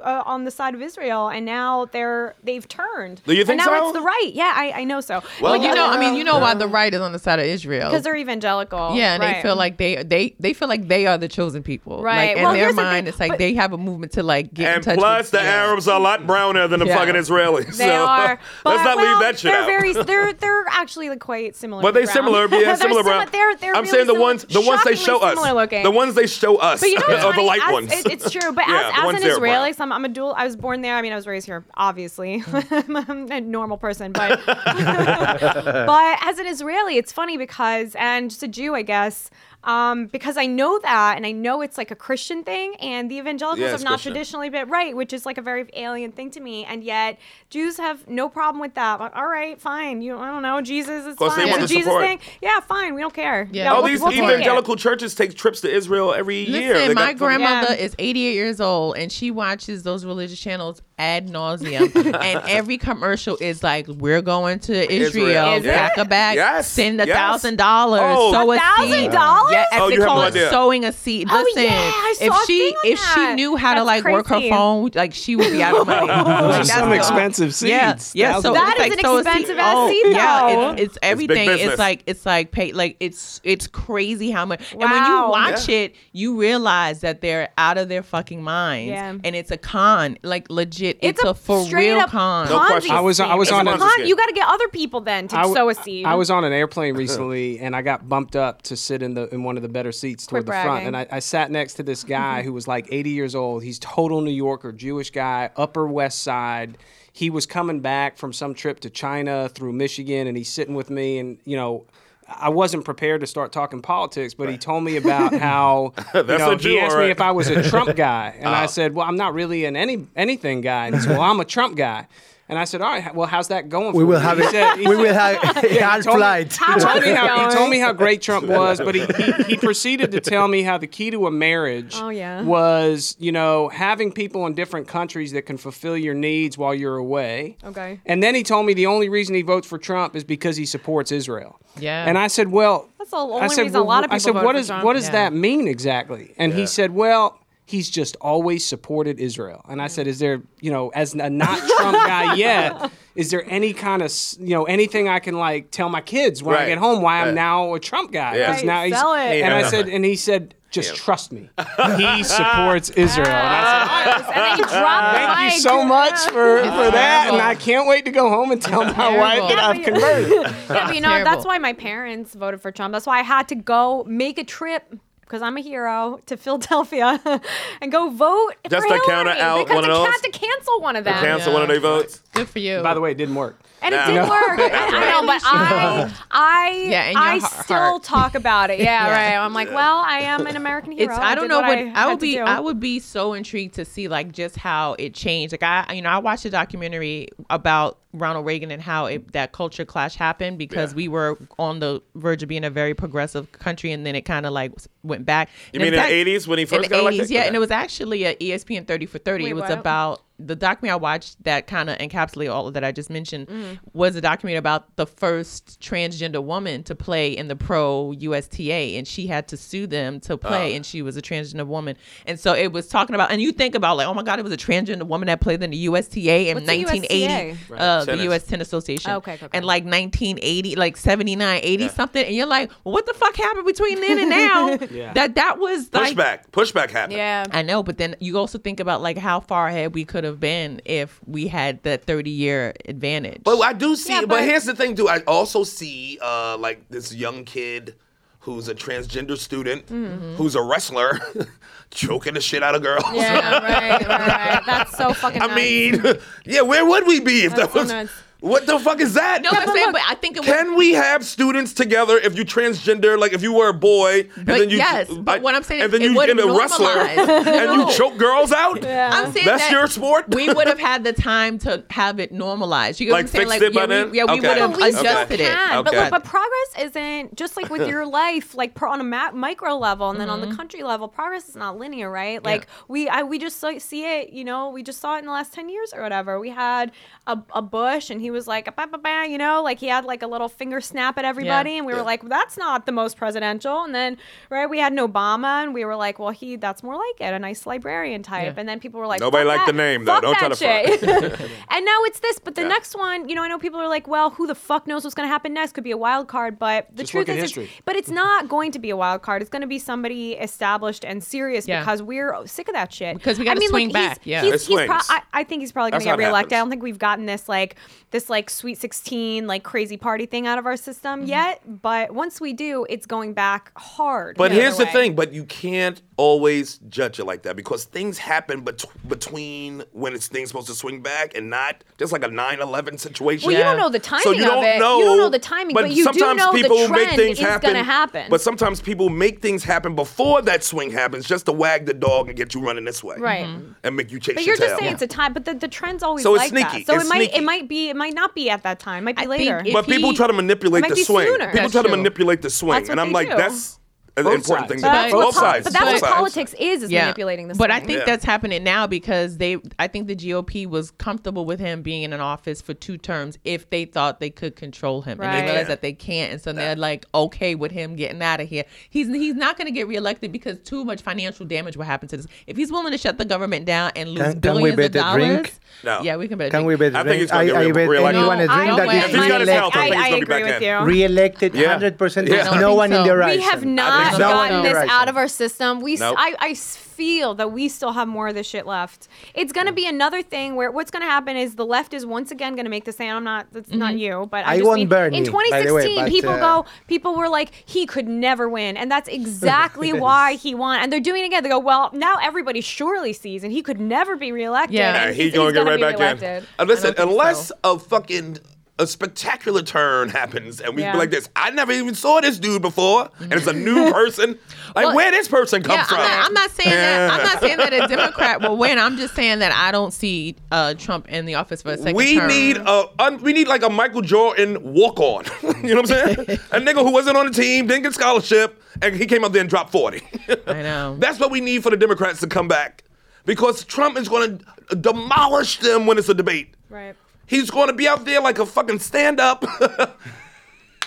uh, on the side of Israel, and now they're they've turned. Do you think and now so? it's the right. Yeah, I, I know so. Well, Well, you know, I mean, you know why the right is on the side of Israel. because they're evangelical. yeah, and right. they feel like they they they feel like they are the chosen people. Right. Like in Well, their here's the mind, thing, it's like but- they have a movement to like get in And touch. plus, with, the yeah. Arabs are a lot browner than the Yeah. fucking Israelis. They so are. <laughs> But, let's not well, leave that shit they're out. Very, they're they're actually like quite similar. But they brown. similar, yeah, <laughs> They're similar simi- brown. They're, they're I'm really saying the ones, the ones they show us, the ones they show us But you know <laughs> what's are the light ones. it's true. But as, the as ones an Israeli, brown. I'm a dual. I was born there. I mean, I was raised here, obviously. <laughs> I'm a normal person, but <laughs> <laughs> but as an Israeli, it's funny because and just a Jew, I guess. Um, because I know that, and I know it's like a Christian thing, and the evangelicals Yeah, have not Christian. traditionally been right, which is like a very alien thing to me, and yet Jews have no problem with that. Like, all right, fine, you, I don't know, Jesus is Course, they fine. want It's a Jesus support. thing. Yeah, fine, we don't care. Yeah. All we'll- these we'll evangelical churches take trips to Israel every year. Listen, They my got- grandmother Yeah. is 88 years old and she watches those religious channels ad nauseum. <laughs> and every commercial is like, "We're going to Israel, Israel. Is pack it? a bag, Yes, send a thousand dollars, Oh. sow a $1,000? seed." $1,000? Yeah, Oh, they you have call no it idea. sowing a seed. Oh, yeah, I if saw a she thing on if she knew how to That's like work her phone, like she would be out of money. <laughs> Like, Those are that's some the- expensive Yeah, seeds. yeah. So Thousands. That it's is like an sow a seed. expensive ass oh, seed, Yeah, though. it's, it's everything. business. It's like it's like pay like it's it's crazy how much. And when you watch it, you realize that they're out of their fucking minds, Yeah. and it's a con, like legit. It's, It's, a, for real con. No Ponzi question. I was- I was on a a- con- You got to get other people then to I w- sow a seed. I was on an airplane recently, and I got bumped up to sit in the in one of the better seats toward Quit the front. And I, I sat next to this guy who was like 80 years old. He's total New Yorker, Jewish guy, Upper West Side. He was coming back from some trip to China through Michigan, and he's sitting with me, and you know. I wasn't prepared to start talking politics, but he told me about <laughs> how you That's know, Jew, he asked all right. me if I was a Trump guy, and I ah. said, "Well, I'm not really an any anything guy." And he said, "Well, I'm a Trump guy." And I said, "All right, well, how's that going?" We will you?" have He it. said- he we said- will have a <laughs> he hard told me- flight. He told, me how, he told me how great Trump was, but he, he, he proceeded to tell me how the key to a marriage Oh, yeah. was, you know, having people in different countries that can fulfill your needs while you're away. Okay. And then he told me the only reason he votes for Trump is because he supports Israel. Yeah. And I said, well, That's the I only said, reason a lot of people I said, vote what does what does Yeah. that mean exactly? And he said, well. He's just always supported Israel, and I said, "Is there, you know, as a not Trump guy <laughs> yet, is there any kind of, you know, anything I can like tell my kids when I get home why I'm Right. now a Trump guy? Yeah. 'Cause Right, now he's, sell it. and I said, and he said, just trust me, <laughs> he supports Israel. And I said, and then you ah, drop the Thank you so much for, for that, and. I can't wait to go home and tell my terrible. wife that I've converted. <laughs> Yeah, but you know, Terrible. that's why my parents voted for Trump. That's why I had to go make a trip because I'm a hero to <laughs> Philadelphia <laughs> and go vote Just for to counter Hillary out because one of I those? had to cancel one of them. Cancel one of their votes. Good for you. By the way, it didn't work. And it No. did No. work. <laughs> I, I know, but I, I, Yeah, in your I heart- still heart. talk about it. Yeah, Yeah. right. I'm like, well, I am an American hero. it's I don't did know what what I, I, had would to be do. I would be so intrigued to see like just how it changed. Like I you know I watched a documentary about Ronald Reagan and how it, that culture clash happened because Yeah. we were on the verge of being a very progressive country and then it kind of like went back. You And mean in the ac- 80s when he in first the got 80s, elected? yeah, Okay. and it was actually a ESPN 30 for 30. Wait, it was what? about the documentary I watched that kind of encapsulated all of that I just mentioned was a documentary about the first transgender woman to play in the pro USTA, and she had to sue them to play, and she was a transgender woman, and so it was talking about, and you think about like, oh my God, it was a transgender woman that played in the USTA in What's the 1980, USTA? uh, the U.S. Tennis Association, Okay, okay, okay. and like 1980, like 79, 80 something, and you're like, well, what the fuck happened between then and now? <laughs> Yeah. That that was like Pushback. Pushback happened. Yeah. I know, but then you also think about like how far ahead we could have been if we had that 30 year advantage. But I do see. Yeah, but, but- here's the thing, too. I also see uh, like this young kid who's a transgender student who's a wrestler <laughs> choking the shit out of girls. Yeah, right, right, right. That's so <laughs> fucking. I nuts. mean, <laughs> yeah, where would we be if That's that so was? Nuts. What the fuck is that? no, I'm saying, but I think it was. Can we have students together if you transgender, like if you were a boy, and But then you yes, but what I'm saying and then it you would've get a wrestler and No. you choke girls out? I'm saying That's that your sport? We would have had the time to have it normalized. You get Like, what I'm saying? fixed Like, it by yeah, then? we, yeah, we Okay. would have But we still adjusted it. can. But, Okay. like, but progress isn't just like with your life, like on a ma- micro level, and then on Mm-hmm. the country level. Progress is not linear, right? Like we, I, we just saw, see it. You know, we just saw it in the last ten years or whatever. We had a, a Bush, and he was like, "Bah, bah, bah," you know, like he had like a little finger snap at everybody, Yeah. and we were like, that's not the most presidential. And then right, we had an Obama, and we were like, well, he, that's more like it, a nice librarian type. Yeah. And then people were like, Nobody "Fuck liked the that. name, though. Don't try that to shit. <laughs> <laughs> and now it's this, but the Yeah. next one, you know, I know people are like, well, who the fuck knows what's going to happen next? Could be a wild card, but the Just truth look at is, it's- history. but it's not going to be a wild card. It's going to be somebody established and serious Yeah. because we're sick of that shit. Because we I gotta mean, swing look, back, He's, yeah. he's, he's pro- I, I think he's probably going to get how it reelected. I don't think we've gotten this like this like Sweet 16 like crazy party thing out of our system Mm-hmm. yet. But once we do, it's going back hard. But the here's the thing, but you can't always judge it like that because things happen bet- between when it's things supposed to swing back and not just like a 9/11 situation. Well, you don't know the timing so you of don't it. know. you don't know the timing, but, you do know people the make trend things is happen. going to happen. But sometimes people make things happen before that swing happens, just to wag the dog and get you running this way, Right. Mm-hmm. And make you chase But your you're just tail. saying it's a time, but the, the trend's always So it's like sneaky. that. So It's it might sneaky. it might be it might not be at that time. It might be I later. if but people try to manipulate the swing. sooner. People That's try to manipulate the swing, That's and I'm like, that's an Both important sides. thing. but to that's do. what Both sides. but that's Both what sides. politics is is manipulating the But I think Yeah. that's happening now because they, I think the GOP was comfortable with him being in an office for two terms if they thought they could control him, and they realized Yeah. that they can't, and so they're like okay with him getting out of here. He's he's not going to get reelected because too much financial damage will happen to this. If he's willing to shut the government down and lose Can- can we billions bet of dollars, drink? No. yeah, we can bet. Can drink. we bet? I think he's gonna I, get I re- bet re-elected. anyone a No, I drink don't that bet- is If he's got his re-elected. I he's I, I gonna be agree back with you. Re-elected, hundred percent. There's no one in so. the We right. We have side. Not. No gotten in this right out side. of our system. We, s- Nope. I, I s- feel that we still have more of this shit left. It's gonna be another thing where what's gonna happen is the left is once again gonna make the same. I'm not. That's not you, but I, I just won mean, Bernie, in by the way, 2016, but, people uh, go. People were like, he could never win, and that's <laughs> exactly why he won. And they're doing it again. They go, well, now everybody surely sees, and he could never be reelected. Yeah. and And he's he's gonna get right be back in. reelected. Uh, listen, unless so. a fucking a spectacular turn happens and we Yeah. be like this, I never even saw this dude before, and it's a new <laughs> person. Like, Well, where this person come Yeah, from? I'm not, I'm not saying that. I'm not saying that a <laughs> Democrat will win. I'm just saying that I don't see uh, Trump in the office for a second we term. need a un, we need like a Michael Jordan walk on. <laughs> you know what I'm saying? a nigga who wasn't on the team, didn't get scholarship, and he came up there and dropped 40. I know. That's what we need for the Democrats to come back. Because Trump is going to demolish them when it's a debate. Right. He's going to be out there like a fucking stand up. <laughs>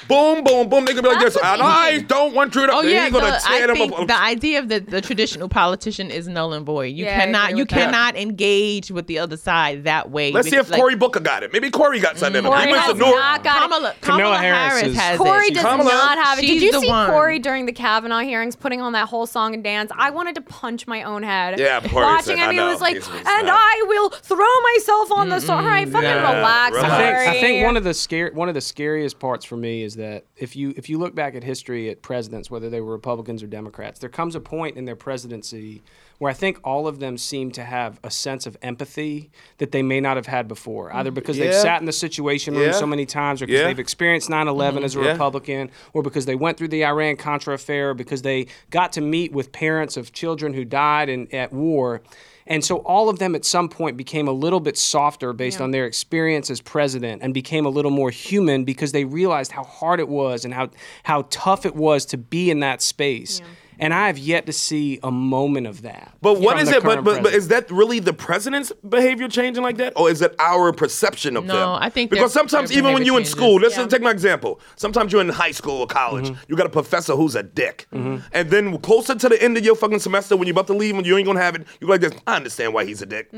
boom, boom, boom. They're going to be like That's this. And I don't want you to. Oh yeah, He's going the, tear I them think up. the idea of the, the traditional politician is null and void. You Yeah, I cannot agree you with that. cannot engage with the other side that way. Let's see if Like, Cory Booker got it. Maybe Cory got something mm. in him. Cory He went to has Newark. not got it. Kamala, Kamala Kamala Harris Harris, is- has Cory it. does Kamala- not have it. Did you the see one. Cory during the Kavanaugh hearings putting on that whole song and dance? I wanted to punch my own head. Yeah, Corey Watching said, him, I he know. was like, He's- he's and not- I will throw myself on the song. All right, fucking yeah, relax, relax. I think, I Corey. think one of the scare one of the scariest parts for me is that if you if you look back at history at presidents, whether they were Republicans or Democrats, there comes a point in their presidency where I think all of them seem to have a sense of empathy that they may not have had before, mm, either because they've sat in the situation room Yeah. so many times, or because Yeah. they've experienced 9/11 mm-hmm. as a Yeah. Republican, or because they went through the Iran Contra affair, or because they got to meet with parents of children who died in, at war. And so all of them at some point became a little bit softer based on their experience as president and became a little more human because they realized how hard it was and how how tough it was to be in that space. And I have yet to see a moment of that. But what from is the it? But, but but is that really the president's behavior changing like that, or is it our perception of No, them? No, I think because sometimes even when you're in school, let's Yeah. take my example. Sometimes you're in high school or college, Mm-hmm. you got a professor who's a dick, and then closer to the end of your fucking semester, when you're about to leave and you ain't gonna have it, you're like this. I understand why he's a dick.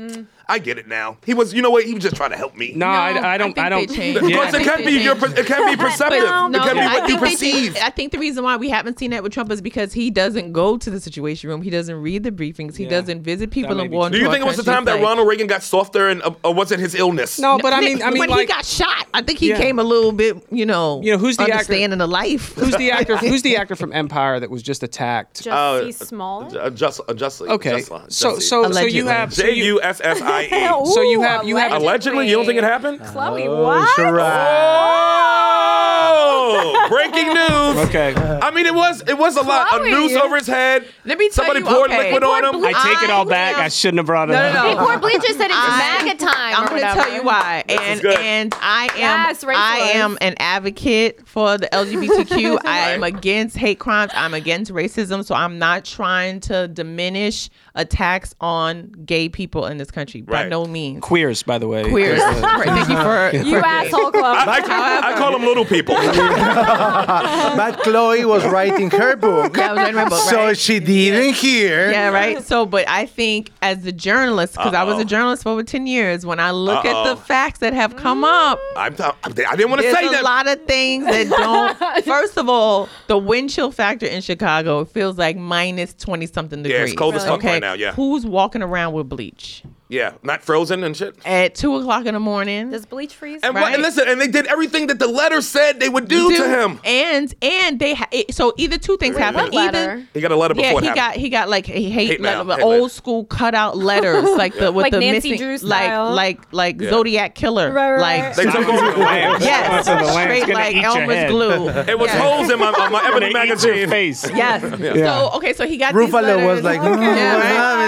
I get it now. He was, you know what? He was just trying to help me. no, I, I don't. think I, don't. they. Because I it can they be your, it can be perceptive. No, it can be I what you think think- perceive. I think the reason why we haven't seen that with Trump is because he doesn't go to the Situation Room. He doesn't read the briefings. He Yeah. doesn't visit people in and be go true. into Do you think it was the time that like- Ronald Reagan got softer, and uh, or wasn't his illness? No, but I mean, I mean, when like, he got shot, I think he Yeah. came a little bit, you know, You know, who's the actor- understanding of life. who's the actor? <laughs> Who's the actor from Empire that was just attacked? Uh, Jussie Smollett. Uh, just, uh, just, Okay, uh, so so so you have so J you, U S S I E. <laughs> so you have you have Allegedly, you don't think it happened? Chloe, Oh, what? Shiraz. Oh, breaking <laughs> news. okay. I mean, it was it was a lot. A Chloe. noose over his head. Let me tell Somebody you, poured okay. liquid on him. They I take it all back. am- I shouldn't have brought it No, up. no, no. Before Bleacher said it's I- MAGA time. I'm or going to whatever. tell you why. And good. and I am Yes, race I wars. am an advocate for the LGBTQ. <laughs> I am against hate crimes. I'm against racism. So I'm not trying to diminish attacks on gay people in this country by Right. no means. Queers, by the way. Queers. Uh, <laughs> Thank you for You for- asshole club. I, I call them little people. <laughs> But Chloe was writing her book. Yeah, I was writing my book, So right? she didn't hear. Yeah, right. So, but I think as a journalist, because I was a journalist for over ten years, when I look at Uh-oh. the facts that have come up, I'm t- I didn't want to there's say a lot of things that don't. <laughs> First of all, the wind chill factor in Chicago feels like minus twenty something degrees. Yeah, degrees. it's cold as fuck okay? right now, yeah. Who's walking around with bleach Yeah, not frozen and shit. at two o'clock in the morning? Does bleach freeze? And, Right. and listen, and they did everything that the letter said they would do, to him. and and they ha- it, so either two things happen. What letter? Either He got a letter yeah, before he it got happened. he got like a hate, Hate mail, letter, but hate mail. old school cutout letters, <laughs> like the with Like the Nancy missing, Drew like style. like like Yeah. Zodiac killer, Right, right, like right. They <laughs> took over. yes, So the straight like Elmer's glue. It was Yes. holes in my, on my <laughs> Ebony They eat your magazine. face. Yes. So okay, so he got these Ruffalo was like, "Hmm, Yeah,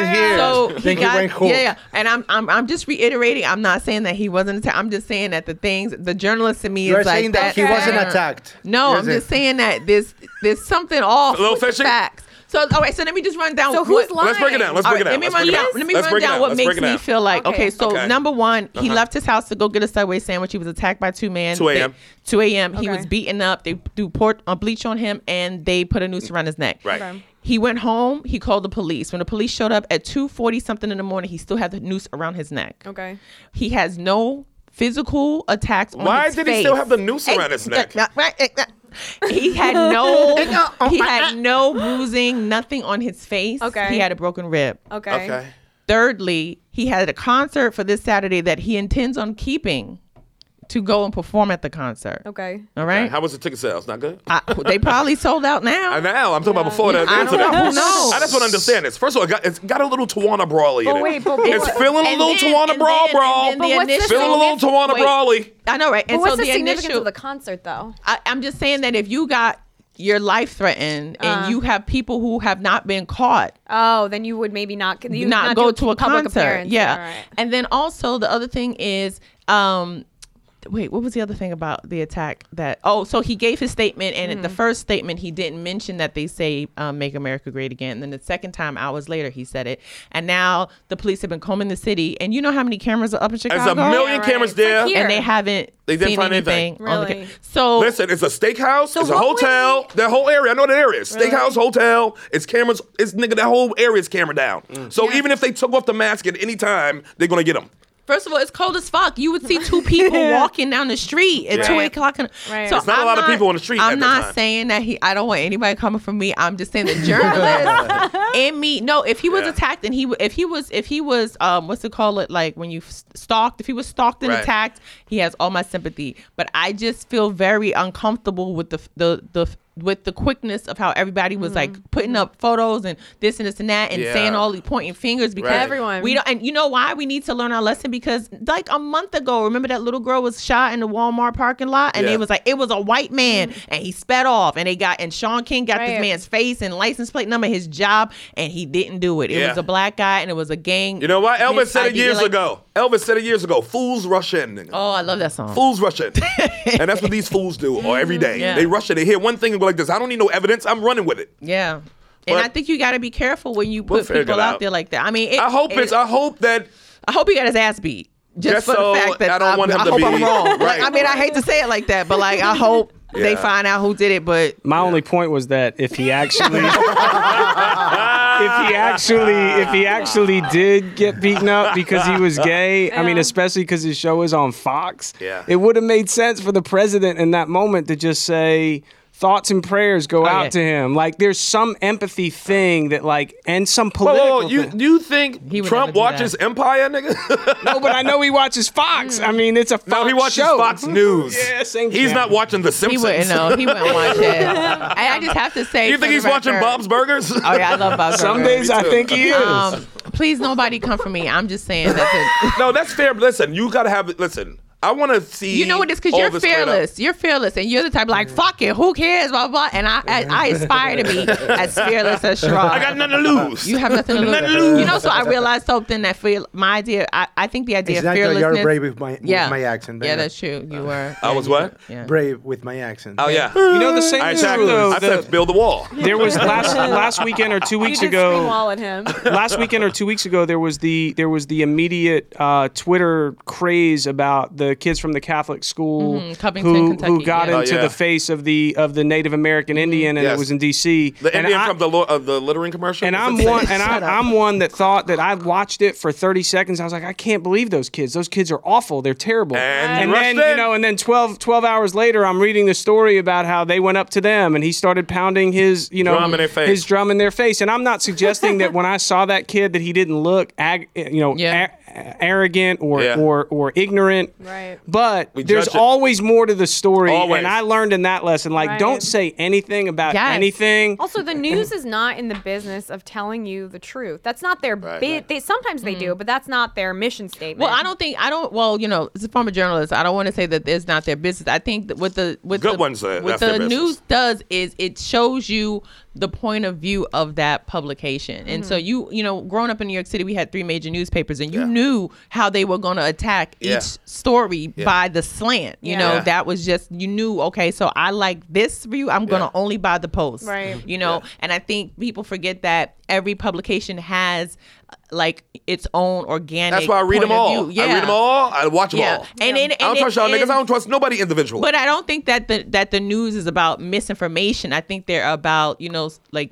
what's here? So he got, yeah, yeah, and I'm, I'm, I'm just reiterating. I'm not saying that he wasn't attacked. I'm just saying that the things, the journalist in me You're is like saying that he wasn't attacked. No, You're I'm just saying that there's, there's something off A little with the fishy? facts. So, all right, so let me just run down. So what, who's lying? Let's break it down. Let's all break it right, down. let me Let's run down. down. Let me Let's run down down. what Let's makes me down. feel like. Okay. Okay, so Okay. number one, he Uh-huh. left his house to go get a Subway sandwich. He was attacked by two men. 2 a.m.. 2 a.m. He was beaten up. They threw port uh, bleach on him, and they put a noose around his neck. Right. Okay. He went home. He called the police. When the police showed up at 2:40 something in the morning, he still had the noose around his neck. Okay. He has no physical attacks on Why his did he still have the noose around his neck? He had no <laughs> he had no bruising, nothing on his face. Okay. He had a broken rib. Okay. Okay. Thirdly, he had a concert for this Saturday that he intends on keeping to go and perform at the concert. Okay. All right. How was the ticket sales? Not good. I, they probably sold out now. <laughs> And now I'm talking about before that I don't know. Who <laughs> knows? I just want to understand this. First of all, it got, it's got a little Tawana Brawley in But it. wait, but- it's but- feeling a And little then- Tawana and brawl, then- brawl. and then the But what's the initial- Feeling a little Tawana Wait. Brawley. I know, right? But And what's so the, the significance initial, of the concert, though? I, I'm just saying that if you got your life threatened and Uh. you have people who have not been caught Oh, then you would maybe not. You not, do go to a public concert. appearance. Yeah. All right. And then also the other thing is um wait, what was the other thing about the attack that oh, so he gave his statement and Mm-hmm. the first statement he didn't mention that they say um, make America great again. And then the second time hours later he said it. And now the police have been combing the city and you know how many cameras are up in Chicago? There's a million right. cameras It's like there. here. and they haven't They didn't seen find anything. anything. on the ca- So Listen, it's a steakhouse. it's a hotel. he- That whole area. I know that area. Steakhouse, hotel. It's cameras. It's nigga. That whole area is camera down. So even if they took off the mask at any time, they're gonna get them. First of all, it's cold as fuck. You would see two people <laughs> walking down the street at Yeah. two Right. o'clock. In, Right. So It's not a I'm lot of people on the street I'm at that not time. saying that he. I don't want anybody coming for me. I'm just saying the journalist <laughs> and me. No, if he was Yeah. attacked and he, w- if he was, if he was, um, what's it call it? Like when you s- stalked. If he was stalked and Right. attacked, he has all my sympathy. But I just feel very uncomfortable with the the the with the quickness of how everybody was like mm-hmm. putting up photos and this and this and that and Yeah. saying all these pointing fingers because Right. Everyone. we don't and you know why we need to learn our lesson because like a month ago remember that little girl was shot in the Walmart parking lot and Yeah. it was like it was a white man mm-hmm. and he sped off and they got and Shaun King got this man's face and license plate number his job and he didn't do it it Yeah. was a black guy and it was a gang You know what? Elvis said it years like- ago. Elvis said it years ago. Fools rush in. nigga. oh I love that song Fools rush in. <laughs> and that's what these fools do or every day. Yeah. They rush in. They hear one thing and go like this. I don't need no evidence. I'm running with it. yeah And I think you got to be careful when you We'll put people out out. there like that. I mean, it, I hope it- it's. I hope that. I hope he got his ass beat. Just, Just for so the fact that I don't want him I to hope be- I'm wrong. Like. I mean, I hate to say it like that, but like, I hope <laughs> they find out who did it. But My only point was that if he actually, <laughs> if he actually, if he actually did get beaten up because he was gay, I mean, especially because his show is on Fox, Yeah. it would have made sense for the president in that moment to just say. Thoughts and prayers go out yeah. to him. Like there's some empathy thing that like, and some Whoa, political. whoa, whoa, you thing. you think He Trump watches that. Empire, nigga? no, but I know he watches Fox. I mean, it's a Fox no, he watches show. Fox News. Yeah, same He's channel. not watching The Simpsons. he Simpsons. wouldn't know. He wouldn't <laughs> watch it. And I just have to say, You think the he's watching Bob's Burgers? Oh yeah, I love Bob's <laughs> Some Burgers. days I think he is. Um, please, nobody come for me. I'm just saying that. <laughs> no, that's fair. Listen, you gotta have. Listen, I want to see. You know what it is because you're this straight up. fearless. You're fearless, and you're the type like fuck it, who cares, blah blah. blah. And I, I, I aspire to be <laughs> as fearless as Sherrod. I got nothing to lose. You have nothing to lose. <laughs> Nothing to lose. You know, so I realized something that fear. My idea, I, I think the idea of Exactly, fearlessness. you're brave with my yeah, with my accent. Yeah, that's true. You were. I was what? Yeah. brave with my accent. Oh yeah. you know the same I is attacked. true though. I said build the wall. there was last last weekend or two weeks just scream ago. wall at him. <laughs> last weekend or two weeks ago, there was the there was the immediate uh, Twitter craze about the kids from the Catholic school Mhm, who Kentucky, who got yeah. Oh, into yeah. the face of the of the Native American Indian, and Yes. it was in D.C. The and Indian I- from the lo- uh, the littering commercial. and Was I'm one, and I, I'm one that thought that I watched it for 30 seconds. I was like, I can't believe those kids. Those kids are awful. They're terrible. And then, rushed you know, and then 12, 12 hours later, I'm reading the story about how they went up to them and he started pounding his, you know, Drum in their face. his drum in their face. And I'm not suggesting that when I saw that kid that he didn't look, ag- you know, Yeah. a- arrogant or Yeah. or or ignorant. Right. But We there's judge it. always more to the story, Always. and I learned in that lesson, like, Right. don't say anything about Yes. anything. Also, the <clears throat> news is not in the business of telling you the truth. That's not their Right. bit. They sometimes they do, but that's not their mission statement. Well, I don't think I don't. Well, you know, as a former journalist, I don't want to say that it's not their business. I think that what the with Good the, ones, uh, what the news does is it shows you the point of view of that publication. And so you, you know, growing up in New York City, we had three major newspapers, and you Yeah. knew how they were going to attack Yeah. each story Yeah. by the slant. You Yeah. know, Yeah. that was just you knew. Okay, so I like this view. I'm going to Yeah. only buy the post. Right. You know, Yeah. and I think people forget that every publication has uh, like its own organic. That's why I read them all. view. I read them all. I watch them Yeah, all. and, and, and I don't it- trust y'all niggas. I don't trust nobody individually. But I don't think that the that the news is about misinformation. I think they're about you know like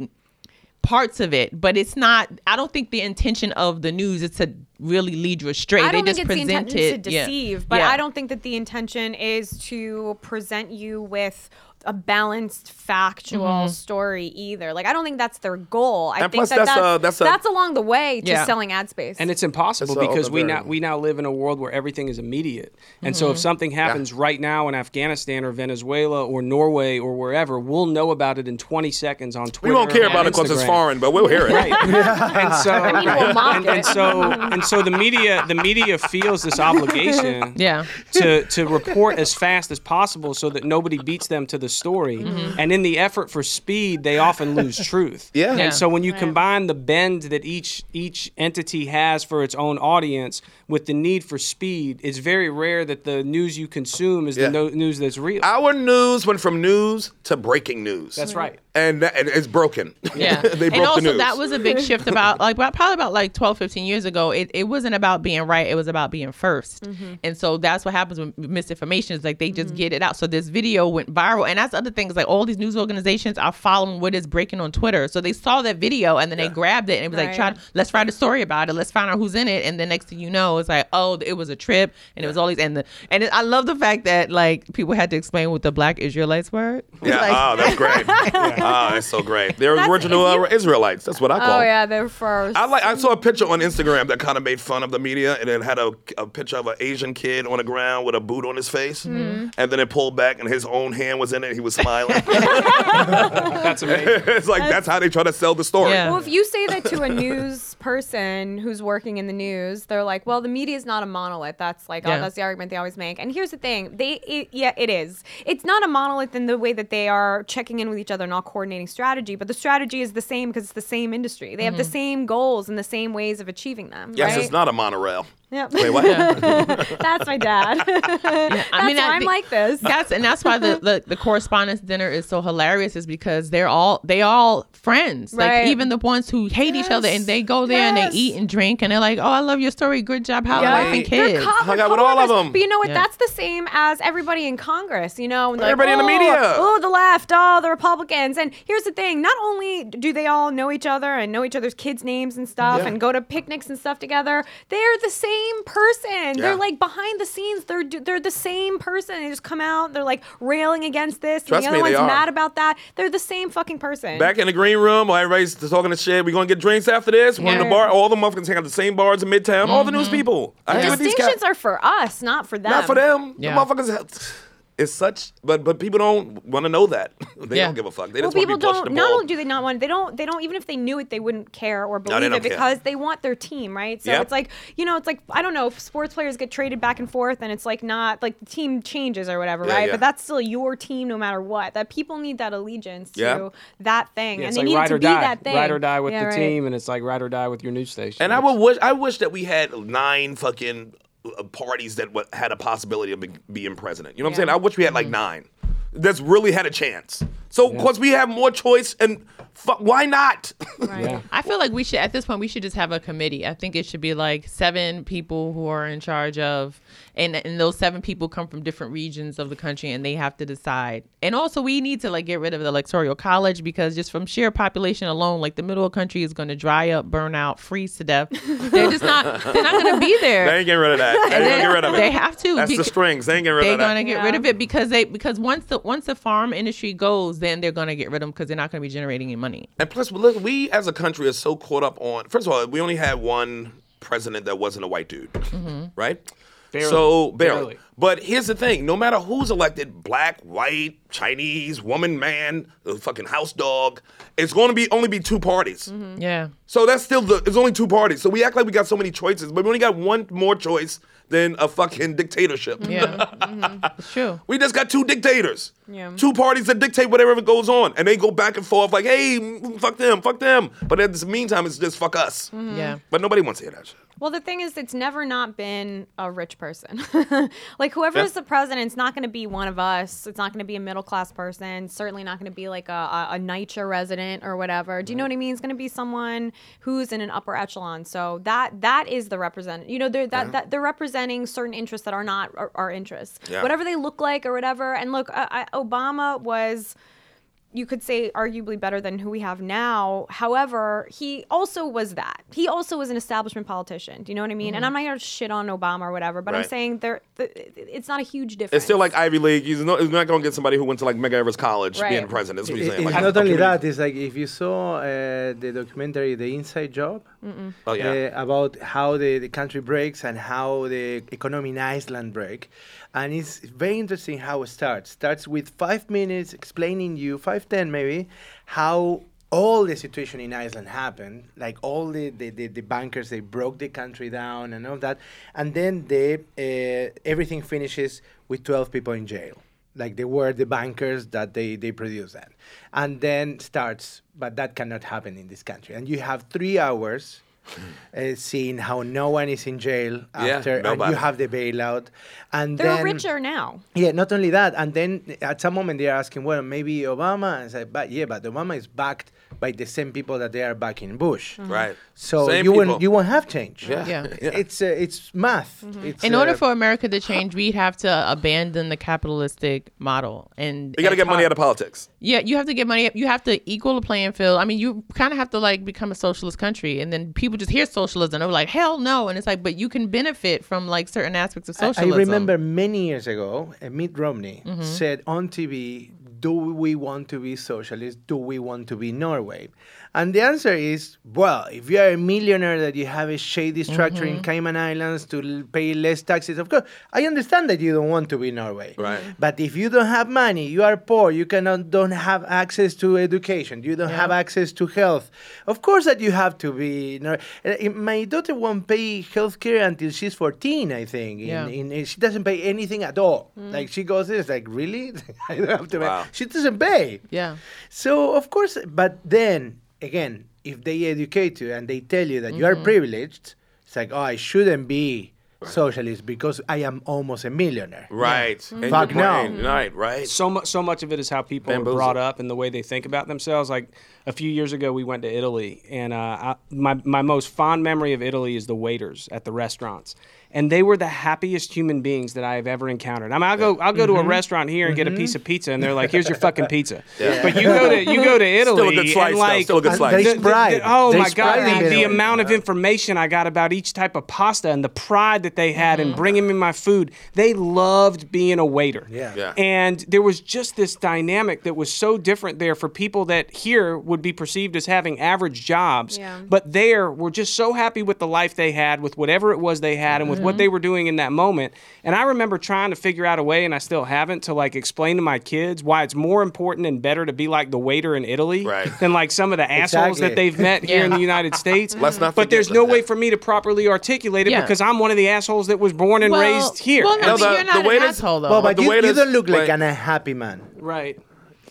parts of it, but it's not. I don't think the intention of the news is to really lead you astray. I don't they think just it's the intention it to yeah. deceive, but Yeah. I don't think that the intention is to present you with a balanced factual Mm-hmm. story either. Like I don't think that's their goal. I And think plus that that's that's, a- that's a- along the way to Yeah. selling ad space. And it's impossible It's because we now we now live in a world where everything is immediate. And so if something happens right now in Afghanistan or Venezuela or Norway or wherever, we'll know about it in 20 seconds on Twitter. we won't care about on it because it's foreign, but we'll hear it. Right. <laughs> and so we'll mock and, and so and so the media the media feels this <laughs> obligation Yeah. to to report as fast as possible so that nobody beats them to the story. Mm-hmm. And in the effort for speed, they often lose <laughs> truth. Yeah. Yeah. And so when you combine the bend that each each entity has for its own audience with the need for speed, it's very rare that the news you consume is Yeah. the no- news that's real. Our news went from news to breaking news. That's right. And, that, and it's broken. Yeah. <laughs> they broke and also the news. that was a big shift about like probably about like 12, 15 years ago. It, it wasn't about being right. It was about being 1st mm-hmm. And so that's what happens with misinformation is like they just mm-hmm. get it out. So this video went viral. And that's the other things like all these news organizations are following what is breaking on Twitter. So they saw that video and then they grabbed it and it was like, try, let's write a story about it. Let's find out who's in it. And the next thing you know, it's like, oh, it was a trip and it was all these and the and it, I love the fact that like people had to explain what the black Israelites were. <laughs> Yeah, like- oh, that's great. <laughs> Oh, that's so great. They're That's- original you- uh, <laughs> Israelites. That's what I call oh them. yeah, they're first. I like. I saw a picture on Instagram that kind of made fun of the media, and it had a, a picture of an Asian kid on the ground with a boot on his face, Mm-hmm. and then it pulled back, and his own hand was in it. He was smiling. That's amazing. it's like that's how they try to sell the story. Yeah. Well, if you say that to a news person who's working in the news, they're like, "Well, the media is not a monolith." That's like, Yeah. oh, that's the argument they always make. And here's the thing: they, it, yeah, it is. It's not a monolith in the way that they are checking in with each other not coordinating strategy, but the strategy is the same because it's the same industry. They have the mm-hmm. same goals and the same ways of achieving them. Yes, right? it's not a monorail. Yep. Wait, what? <laughs> That's my dad. <laughs> that's I mean, why I I'm like this. That's and that's why the, <laughs> the the correspondence dinner is so hilarious is because they're all they all friends. Right. Like even the ones who hate each other and they go there and they eat and drink and they're like, "Oh, I love your story. Good job, how Yeah. wife and They're kids." co- Hung out with all of them. But you know what? Yeah. That's the same as everybody in Congress. You know, and they're Everybody in the "Oh, media." Oh, the left. Oh, the Republicans. And here's the thing: not only do they all know each other and know each other's kids' names and stuff, Yeah. and go to picnics and stuff together, they're the same person. Yeah. They're like behind the scenes. They're they're the same person. They just come out. They're like railing against this. Trust and the me, other they one's are. mad about that. They're the same fucking person. Back in the green room, while everybody's talking to shit. We're gonna get drinks after this. One in the bar. All the motherfuckers hang out the same bars in Midtown. All the news mm-hmm. people. I agree these Distinctions guys. are for us, not for them. Not for them. Yeah. The motherfuckers. It's such, but but people don't want to know that. <laughs> they Yeah. don't give a fuck. They well, just want to people be pushing don't. Not only do they not want, they don't. They don't. Even if they knew it, they wouldn't care or believe don't it care. because they want their team, right? So Yep. it's like you know, it's like I don't know if sports players get traded back and forth, and it's like not like the team changes or whatever, Yeah, right? yeah. But that's still your team, no matter what. That people need that allegiance to that thing, Yeah, and they like need ride it to or be die, that thing. ride or die with Yeah, the right. team, and it's like ride or die with your news station. And I would wish I wish that we had nine fucking Uh, parties that wa- had a possibility of be- being president. You know what I'm saying? I wish we had like mm-hmm. nine. That's really had a chance. So, because we have more choice, and fu- why not? Right. Yeah. I feel like we should at this point we should just have a committee. I think it should be like seven people who are in charge of and and those seven people come from different regions of the country and they have to decide. And also we need to like get rid of the electoral college because just from sheer population alone, like the middle of the country is gonna dry up, burn out, freeze to death. They're just not they're not gonna be <laughs> there. they ain't getting rid of that. They ain't gonna get rid of it. They have to. That's the strings. They ain't getting rid of that. They're gonna get rid of it because they because once the once the farm industry goes, then they're gonna get rid of them because they're not gonna be generating any money. And plus, look, we as a country are so caught up on. First of all, we only had one president that wasn't a white dude, mm-hmm. right? Barely. So barely. Barely. But here's the thing: no matter who's elected, black, white, Chinese, woman, man, the fucking house dog, it's going to be only be two parties. Mm-hmm. Yeah. So that's still the. It's only two parties. So we act like we got so many choices, but we only got one more choice than a fucking dictatorship. Yeah. <laughs> Mm-hmm. It's true. We just got two dictators. Yeah. Two parties that dictate whatever goes on. And they go back and forth like, hey, fuck them, fuck them. But at the meantime, it's just fuck us. Mm-hmm. Yeah. But nobody wants to hear that shit. Well, the thing is, it's never not been a rich person. <laughs> like whoever Yeah. is the president, it's not going to be one of us. It's not going to be a middle class person. Certainly not going to be like a, a, a NYCHA resident or whatever. Do you know what I mean? It's going to be someone who's in an upper echelon. So that that is the represent. You know, they're that, that they're representing certain interests that are not our, our interests. Yeah. Whatever they look like or whatever. And look, I, Obama was you could say arguably better than who we have now. However, he also was that. He also was an establishment politician. Do you know what I mean? And I'm not going to shit on Obama or whatever, but I'm Mm-hmm. Saying there, th- it's not a huge difference. It's still like Ivy League. He's, no, he's not going to get somebody who went to like Mega Everest College Right. being president. That's what he's It- saying. it's Like, not only community- that. It's like if you saw uh, the documentary "The Inside Job" Oh, yeah. uh, about how the, the country breaks and how the economy in Iceland break, and it's very interesting how it starts. Starts with five minutes explaining you five ten maybe how all the situation in Iceland happened, like all the, the, the, the bankers they broke the country down and all that, and then the uh, everything finishes with twelve people in jail. Like they were the bankers that they they produce that. And then starts but that cannot happen in this country. And you have three hours uh, <laughs> seeing how no one is in jail Yeah, after and nobody. you have the bailout and they're then richer now. yeah not only that and then at some moment they're asking well maybe obama and say but yeah but obama is backed by the same people that they are backing bush Right. so Same you people. won't you won't have change Yeah. Yeah. <laughs> it's uh, it's math it's, In order uh, for America to change, we'd have to abandon the capitalistic model and You got to and get money out of politics. Yeah, you have to get money. You have to equal the playing field. I mean, you kind of have to like become a socialist country, and then people just hear socialism, and they're like, hell no, and it's like, but you can benefit from like certain aspects of socialism. I remember many years ago, uh, Mitt Romney said on TV, "Do we want to be socialist? Do we want to be Norway?" And the answer is, well, if you are a millionaire that you have a shady structure in mm-hmm. Cayman Islands to l- pay less taxes, of course, I understand that you don't want to be Norway. Right. But if you don't have money, you are poor, you cannot don't have access to education, you don't have access to health. Of course that you have to be. Nor- uh, My daughter won't pay health care until she's 14, I think. In, Yeah. in, in- she doesn't pay anything at all. Mm. Like she goes it's like, really? <laughs> I don't have to pay. Wow. She doesn't pay. Yeah. So of course, but then again, if they educate you and they tell you that you are Mm-hmm. privileged, it's like, oh, I shouldn't be socialist because I am almost a millionaire. Right. And Fuck no. Right, right. so much so much of it is how people are brought up and the way they think about themselves like a few years ago we went to italy and uh, I, my, my most fond memory of italy is the waiters at the restaurants and they were the happiest human beings that I have ever encountered. I mean, I'll go, I'll go to Mm-hmm. a restaurant here and get a piece of pizza, and they're like, "Here's your fucking pizza." <laughs> But you go to, you go to Italy, <laughs> Still a good slice, and though. like, Still a good And slice. there's the- the- the- oh There's my god, the, the amount of information I got about each type of pasta and the pride that they had in bringing me my food. They loved being a waiter. Yeah. Yeah. And there was just this dynamic that was so different there for people that here would be perceived as having average jobs, Yeah. but there were just so happy with the life they had, with whatever it was they had, and with Mm-hmm. what they were doing in that moment. And I remember trying to figure out a way, and I still haven't, to like explain to my kids why it's more important and better to be like the waiter in Italy Right. than like some of the assholes Exactly. that they've met <laughs> here in the United States. Let's not but forget there's that. no way for me to properly articulate it Yeah. because I'm one of the assholes that was born and Well- raised here. Well, no, No, but the- you're not the an asshole though. Well, but the you, you don't look like wait. an unhappy man. right.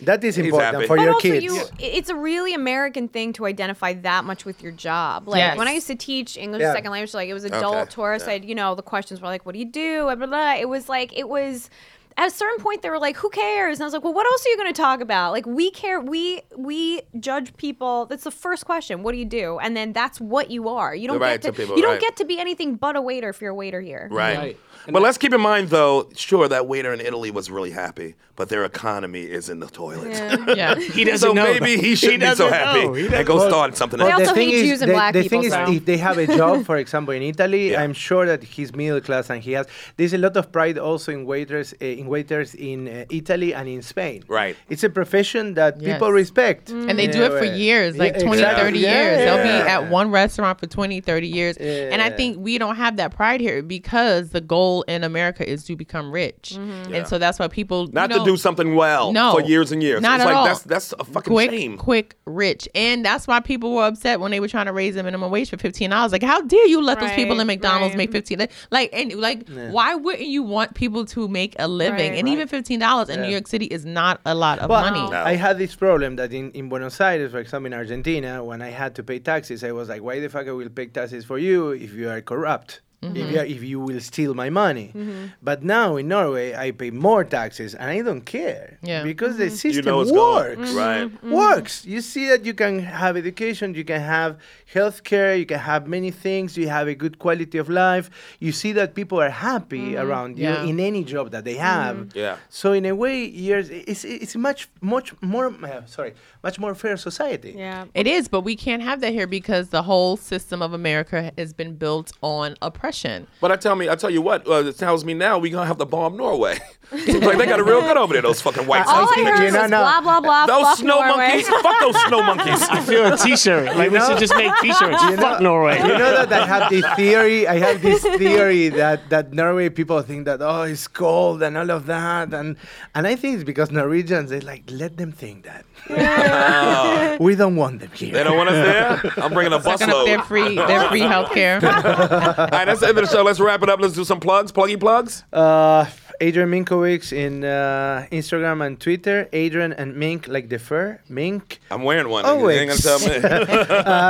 That is important for But your also, kids. you, it's a really American thing to identify that much with your job. Like Yes. when I used to teach English Yeah. second language, like it was adult Okay, tourists. yeah. I'd, you know, the questions were like, "What do you do?" Blah, blah, blah. It was like it was. At a certain point, they were like, "Who cares?" And I was like, "Well, what else are you going to talk about? Like, we care. We we judge people. That's the first question. What do you do? And then that's what you are. You don't Right, get to. to people, you don't get to be anything but a waiter if you're a waiter here. Right. Right. But let's keep in mind, though, sure, that waiter in Italy was really happy, but their economy is in the toilet. yeah. <laughs> <laughs> He doesn't so know. maybe he shouldn't be so happy know. He and go start something They else. also hate Jews and the, black the people, thing is, so- if they have a job, for example, in Italy, <laughs> Yeah. I'm sure that he's middle class and he has. There's a lot of pride also in waiters, uh, in waiters in uh, Italy and in Spain. Right. It's a profession that Yes. people respect. And they do it for years, like Yeah, 20, exactly. 30 Yeah, years. They'll be at one restaurant for 20, 30 years. And I think we don't have that pride here because the goal in America is to become rich. Mm-hmm. And so that's why people Not you know, to do something well No, for years and years. Not it's at like all. that's that's a fucking quick, shame. quick, rich, and that's why people were upset when they were trying to raise the minimum wage for fifteen dollars. Like, how dare you let those people in McDonald's right. make fifteen? Like, and like, why wouldn't you want people to make a living? Right. and even fifteen dollars in New York City is not a lot of Well, money. No. I had this problem that in, in Buenos Aires, for example, in Argentina, when I had to pay taxes, I was like, why the fuck I will pay taxes for you if you are corrupt? Mm-hmm. If, you if you will steal my money. Mm-hmm. But now in Norway, I pay more taxes and I don't care. Yeah. Because the mm-hmm. system You know it's going. works. Right. Mm-hmm. Works. You see that you can have education, you can have health care, you can have many things, you have a good quality of life. You see that people are happy around you in any job that they have. Yeah. So in a way, years it's it's much much more uh, sorry much more fair society. Yeah. It is, but we can't have that here because the whole system of America has been built on oppression. But I tell me, I tell you what, uh, it tells me now we're gonna have to bomb Norway. <laughs> Seems like they got it real good over there. Those fucking white All sons. I heard was no. blah blah blah. Those fuck snow Norway. monkeys. Fuck those snow <laughs> monkeys. I feel a T-shirt. Like we know- should just make T-shirts. Fuck Norway. You know that I have this theory. I have this <laughs> theory that that Norway people think that oh it's cold and all of that, and and I think it's because Norwegians they like let them think that. Yeah. we don't want them here. They don't want us there. I'm bringing a Sucking up busload. their free, their free <laughs> healthcare. All right, that's the end of the show. Let's wrap it up. Let's do some plugs. Pluggy plugs. Uh, Adrian Minkowicz in uh, Instagram and Twitter. Adrian and Mink like the fur. Mink. I'm wearing one. Oh, You ain't gonna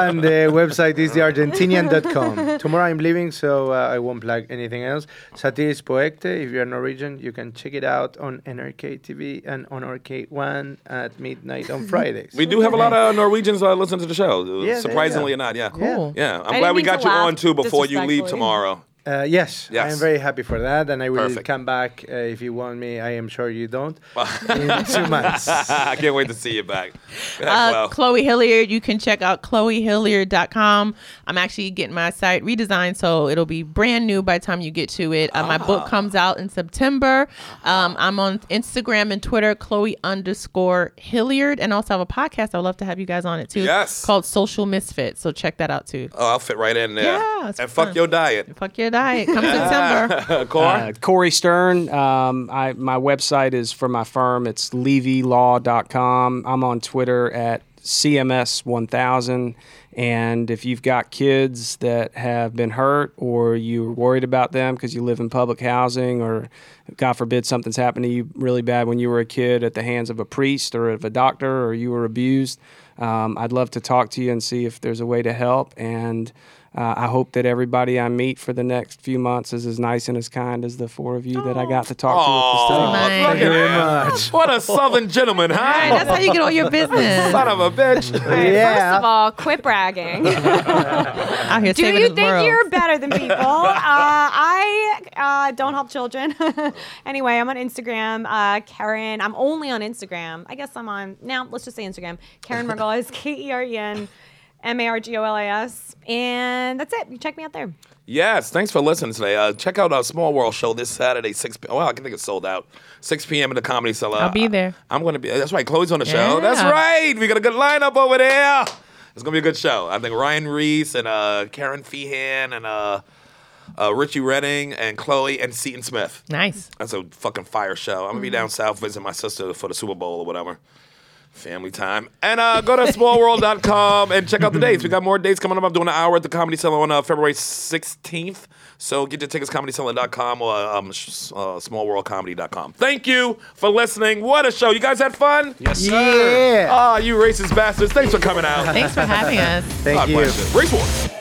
and the website is theargentinian.com. Tomorrow I'm leaving, so uh, I won't plug anything else. Satiris Poekte, if you're Norwegian, you can check it out on NRK TV and on RK1 at midnight on Fridays. We do have a lot of Norwegians uh, listening to the show. Yeah, surprisingly or not, yeah. Cool. Yeah, I'm I glad we got you laugh on too before you leave tomorrow. Uh, yes, I am very happy for that, and I will Perfect. come back uh, if you want me. I am sure you don't. <laughs> in two months. <laughs> I can't wait to see you back. Uh, Uh, Chloe Hilliard, you can check out chloehilliard.com. I'm actually getting my site redesigned, so it'll be brand new by the time you get to it. Uh, my Ah. book comes out in September. Um, I'm on Instagram and Twitter, Chloe underscore Hilliard, and also have a podcast. I'd love to have you guys on it too. Yes. Called Social Misfit. So check that out too. oh, I'll fit right in there. Yeah, it's and fuck your diet. Fuck your diet. Come September. <laughs> Core. Uh, Corey Stern. Um, I, my website is for my firm. It's levylaw.com. I'm on Twitter at CMS1000. And if you've got kids that have been hurt or you're worried about them because you live in public housing or, God forbid, something's happened to you really bad when you were a kid at the hands of a priest or of a doctor or you were abused, um, I'd love to talk to you and see if there's a way to help. And uh, I hope that everybody I meet for the next few months is as nice and as kind as the four of you that I got to talk to at the. Nice. Thank you very much. What a southern gentleman, Right, huh? that's how you get all your business. Son of a bitch. Yeah. First of all, quit bragging. <laughs> Out here Do you this think world. you're better than <laughs> people? uh, I uh, don't help children. <laughs> anyway, I'm on Instagram. Uh, Keren, I'm only on Instagram. I guess I'm on now. Let's just say Instagram. Keren Margolis, K E R E N M A R G O L A S, and that's it. You check me out there. Yes, thanks for listening today. Uh, check out our Small World show this Saturday, 6 p.m. Well, I think it's sold out. 6 p.m. in the Comedy Cellar. I'll be there. I'm going to be. That's right. Chloe's on the show. That's right. We got a good lineup over there. It's going to be a good show. I think Ryan Reese and uh, Karen Feehan and uh, uh, Richie Redding and Chloe and Seaton Smith. Nice. That's a fucking fire show. I'm going to be down south visiting my sister for the Super Bowl or whatever. Family time. And uh, go to smallworld.com and check out the dates. We got more dates coming up. I'm doing an hour at the Comedy Cellar on uh, February 16th. So get your tickets, comedycellar.com or um, sh- uh, smallworldcomedy.com. Thank you for listening. What a show. You guys had fun? Yes, sir. Yeah. Ah, you racist bastards. Thanks for coming out. Thanks for having us. Thank God you. bless you. Race Wars.